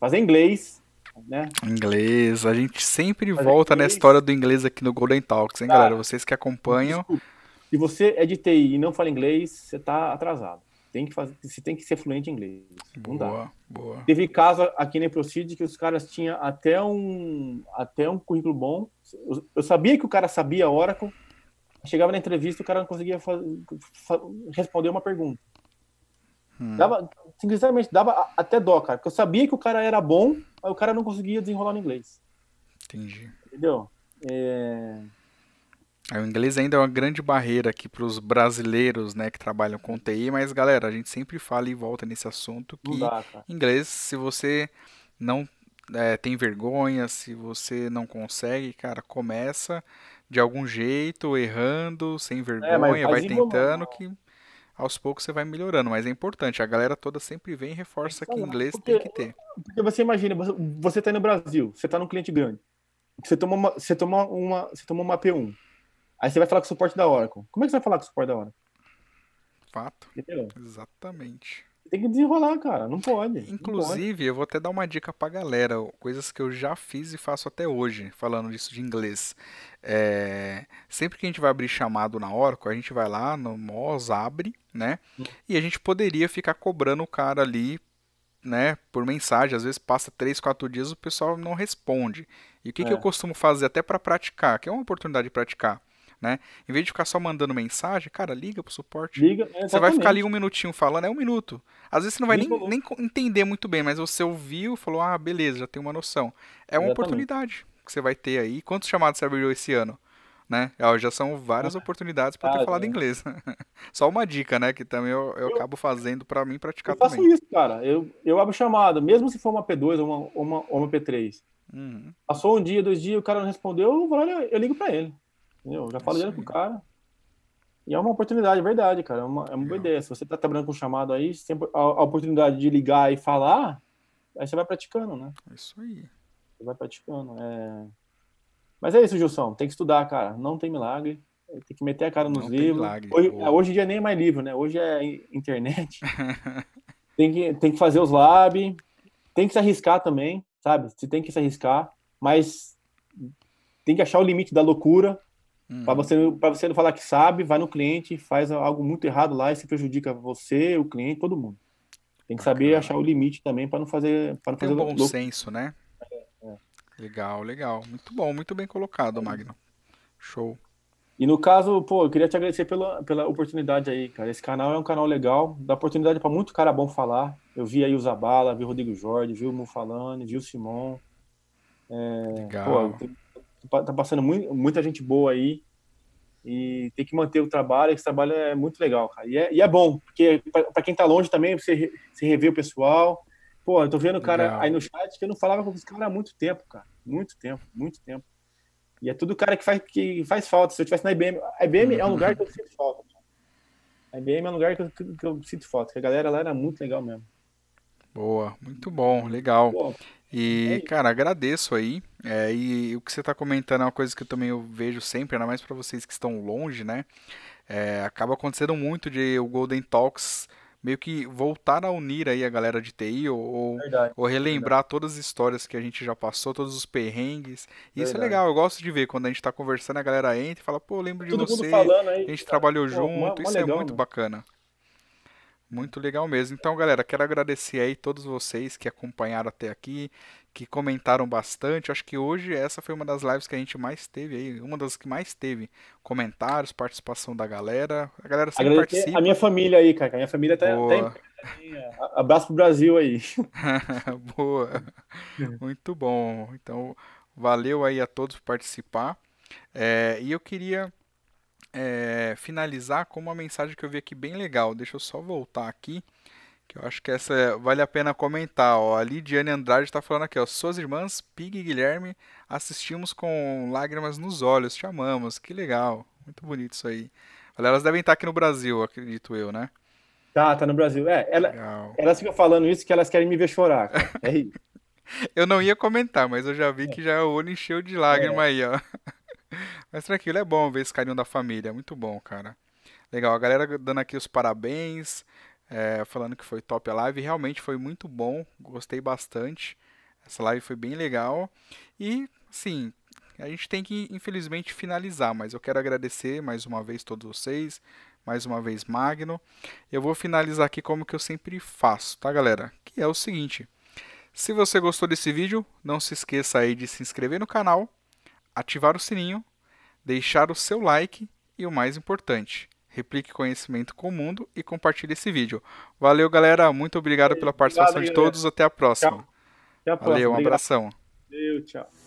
Fazer inglês, né? Inglês, a gente sempre Mas volta na inglês- história do inglês aqui no Golden Talks, hein, Cara, galera? Vocês que acompanham. Desculpa. Se você é de TI e não fala inglês, você tá atrasado. Tem que fazer, você tem que ser fluente em inglês. Não dá. Boa, boa. Teve caso aqui na Proceed que os caras tinham até um, até um currículo bom. Eu, eu sabia que o cara sabia Oracle. Chegava na entrevista, o cara não conseguia responder uma pergunta. Hum. Dava, sinceramente, dava até dó, cara. Porque eu sabia que o cara era bom, mas o cara não conseguia desenrolar no inglês. Entendi. Entendeu? É, O inglês ainda é uma grande barreira aqui para os brasileiros, né, que trabalham com TI, mas galera, a gente sempre fala e volta nesse assunto que dá, inglês, se você não é, tem vergonha, se você não consegue, cara, começa de algum jeito, errando, sem vergonha, vai faz igual, tentando que aos poucos você vai melhorando, mas é importante, a galera toda sempre vem e reforça que inglês porque- tem que ter. Porque você imagina, você, tá aí no Brasil, você tá num cliente grande. Você tomou uma, você tomou uma, você tomou uma P1. Aí você vai falar com o suporte da Oracle. Como é que você vai falar com o suporte da Oracle? Fato, Entendeu? exatamente. Tem que desenrolar, cara. Não pode. não pode. Inclusive, eu vou até dar uma dica pra galera, coisas que eu já fiz e faço até hoje, falando disso de inglês. É, sempre que a gente vai abrir chamado na Oracle, a gente vai lá no MOS, abre, né? E a gente poderia ficar cobrando o cara ali, né, por mensagem. Às vezes passa 3, 4 dias o pessoal não responde. E o que, que É. eu costumo fazer até pra praticar, que é uma oportunidade de praticar, né? Em vez de ficar só mandando mensagem, cara, liga pro suporte. Liga, Você vai ficar ali um minutinho falando, é um minuto. Às vezes você não vai nem, nem entender muito bem, mas você ouviu, falou, ah, beleza, já tem uma noção. É uma Exatamente. oportunidade que você vai ter aí. Quantos chamados você abriu esse ano? Né? Já são várias oportunidades para ter Ah, falado é. inglês. Só uma dica, né? Que também eu, eu acabo fazendo para mim praticar Eu faço também. isso, cara. Eu, eu abro chamada, mesmo se for uma P2 ou uma, uma, uma P3. Uhum, Passou um dia, dois dias, o cara não respondeu, eu, eu ligo pra ele. Entendeu? Eu já falo Isso direto com o aí. cara. E é uma oportunidade, é verdade, cara. É uma, é uma boa ideia. Se você tá trabalhando com chamado aí, sempre a, a oportunidade de ligar e falar, aí você vai praticando, né? Isso aí. Você vai praticando. É... Mas é isso, Gilson. Tem que estudar, cara. Não tem milagre. Tem que meter a cara nos Não livros. milagre, Hoje, é, hoje em dia nem é mais livro, né? Hoje é in- internet. tem, que, tem que fazer os lab. Tem que se arriscar também, sabe? Você tem que se arriscar. Mas tem que achar o limite da loucura. Uhum, Para você, pra você não falar que sabe, vai no cliente, faz algo muito errado lá e se prejudica você, o cliente, todo mundo. Tem que saber achar o limite também para não fazer, para não Tem fazer um bom louco. senso, né? é. Legal, legal. Muito bom, muito bem colocado, Magno. Show. E no caso, pô, eu queria te agradecer pela, pela oportunidade aí, cara. Esse canal é um canal legal, dá oportunidade para muito cara bom falar. Eu vi aí o Zabala, vi o Rodrigo Jorge, vi o Mu falando, vi o Simon. Legal. Pô, tá passando mui- muita gente boa aí. E tem que manter o trabalho, esse trabalho é muito legal, cara. E é, e é bom, porque para quem tá longe também, você, você rever o pessoal. Pô, eu tô vendo o cara Legal. aí no chat que eu não falava com os caras há muito tempo, cara. Muito tempo, muito tempo. E é tudo cara que faz, que faz falta. Se eu tivesse na IBM, a IBM é um lugar que eu sinto falta. cara. A IBM é um lugar que eu, que eu sinto falta, porque a galera lá era muito legal mesmo. Boa, muito bom, legal. Pô, E, É. cara, agradeço aí. É, e o que você está comentando é uma coisa que eu também eu vejo sempre, ainda mais para vocês que estão longe, né? É, acaba acontecendo muito de o Golden Talks meio que voltar a unir aí a galera de TI ou, ou, verdade. ou relembrar todas as histórias que a gente já passou, todos os perrengues. E isso é Verdade. legal, eu gosto de ver quando a gente está conversando, a galera entra e fala, pô, lembro de Todo você, falando aí. a gente cara. trabalhou Pô, junto, mó- mó isso é legal, muito meu. bacana. Muito legal mesmo. Então, galera, quero agradecer aí todos vocês que acompanharam até aqui, que comentaram bastante. Acho que hoje essa foi uma das lives que a gente mais teve aí, uma das que mais teve comentários, participação da galera. A galera sempre Agradecer participa. A minha família aí, cara. A minha família tá, tá também. Abraço pro Brasil aí. Boa. Muito bom. Então, valeu aí a todos por participar. É, e eu queria é, finalizar com uma mensagem que eu vi aqui bem legal. Deixa eu só voltar aqui, que eu acho que essa é- vale a pena comentar. Ó. A Lidiane Andrade está falando aqui, ó. Suas irmãs, Pig e Guilherme, assistimos com lágrimas nos olhos, te amamos. Que legal. Muito bonito isso aí. Elas devem estar aqui no Brasil, acredito eu, né? Tá, tá no Brasil. É, ela, elas ficam falando isso que elas querem me ver chorar. cara. É isso. Eu não ia comentar, mas eu já vi que já o olho encheu de lágrima É. aí, ó. Mas tranquilo, é bom ver esse carinho da família, é muito bom, cara. Legal, a galera dando aqui os parabéns, é, falando que foi top a live, realmente foi muito bom, gostei bastante. Essa live foi bem legal. E, assim, a gente tem que, infelizmente, finalizar, mas eu quero agradecer mais uma vez todos vocês, mais uma vez Magno. Eu vou finalizar aqui como que eu sempre faço, tá, galera? Que é o seguinte. Se você gostou desse vídeo, não se esqueça aí de se inscrever no canal, ativar o sininho, deixar o seu like e o mais importante, replique conhecimento com o mundo e compartilhe esse vídeo. Valeu, galera. Muito obrigado pela participação de todos. Até a próxima. Até a próxima. Valeu, um Obrigado. abração. Valeu, tchau.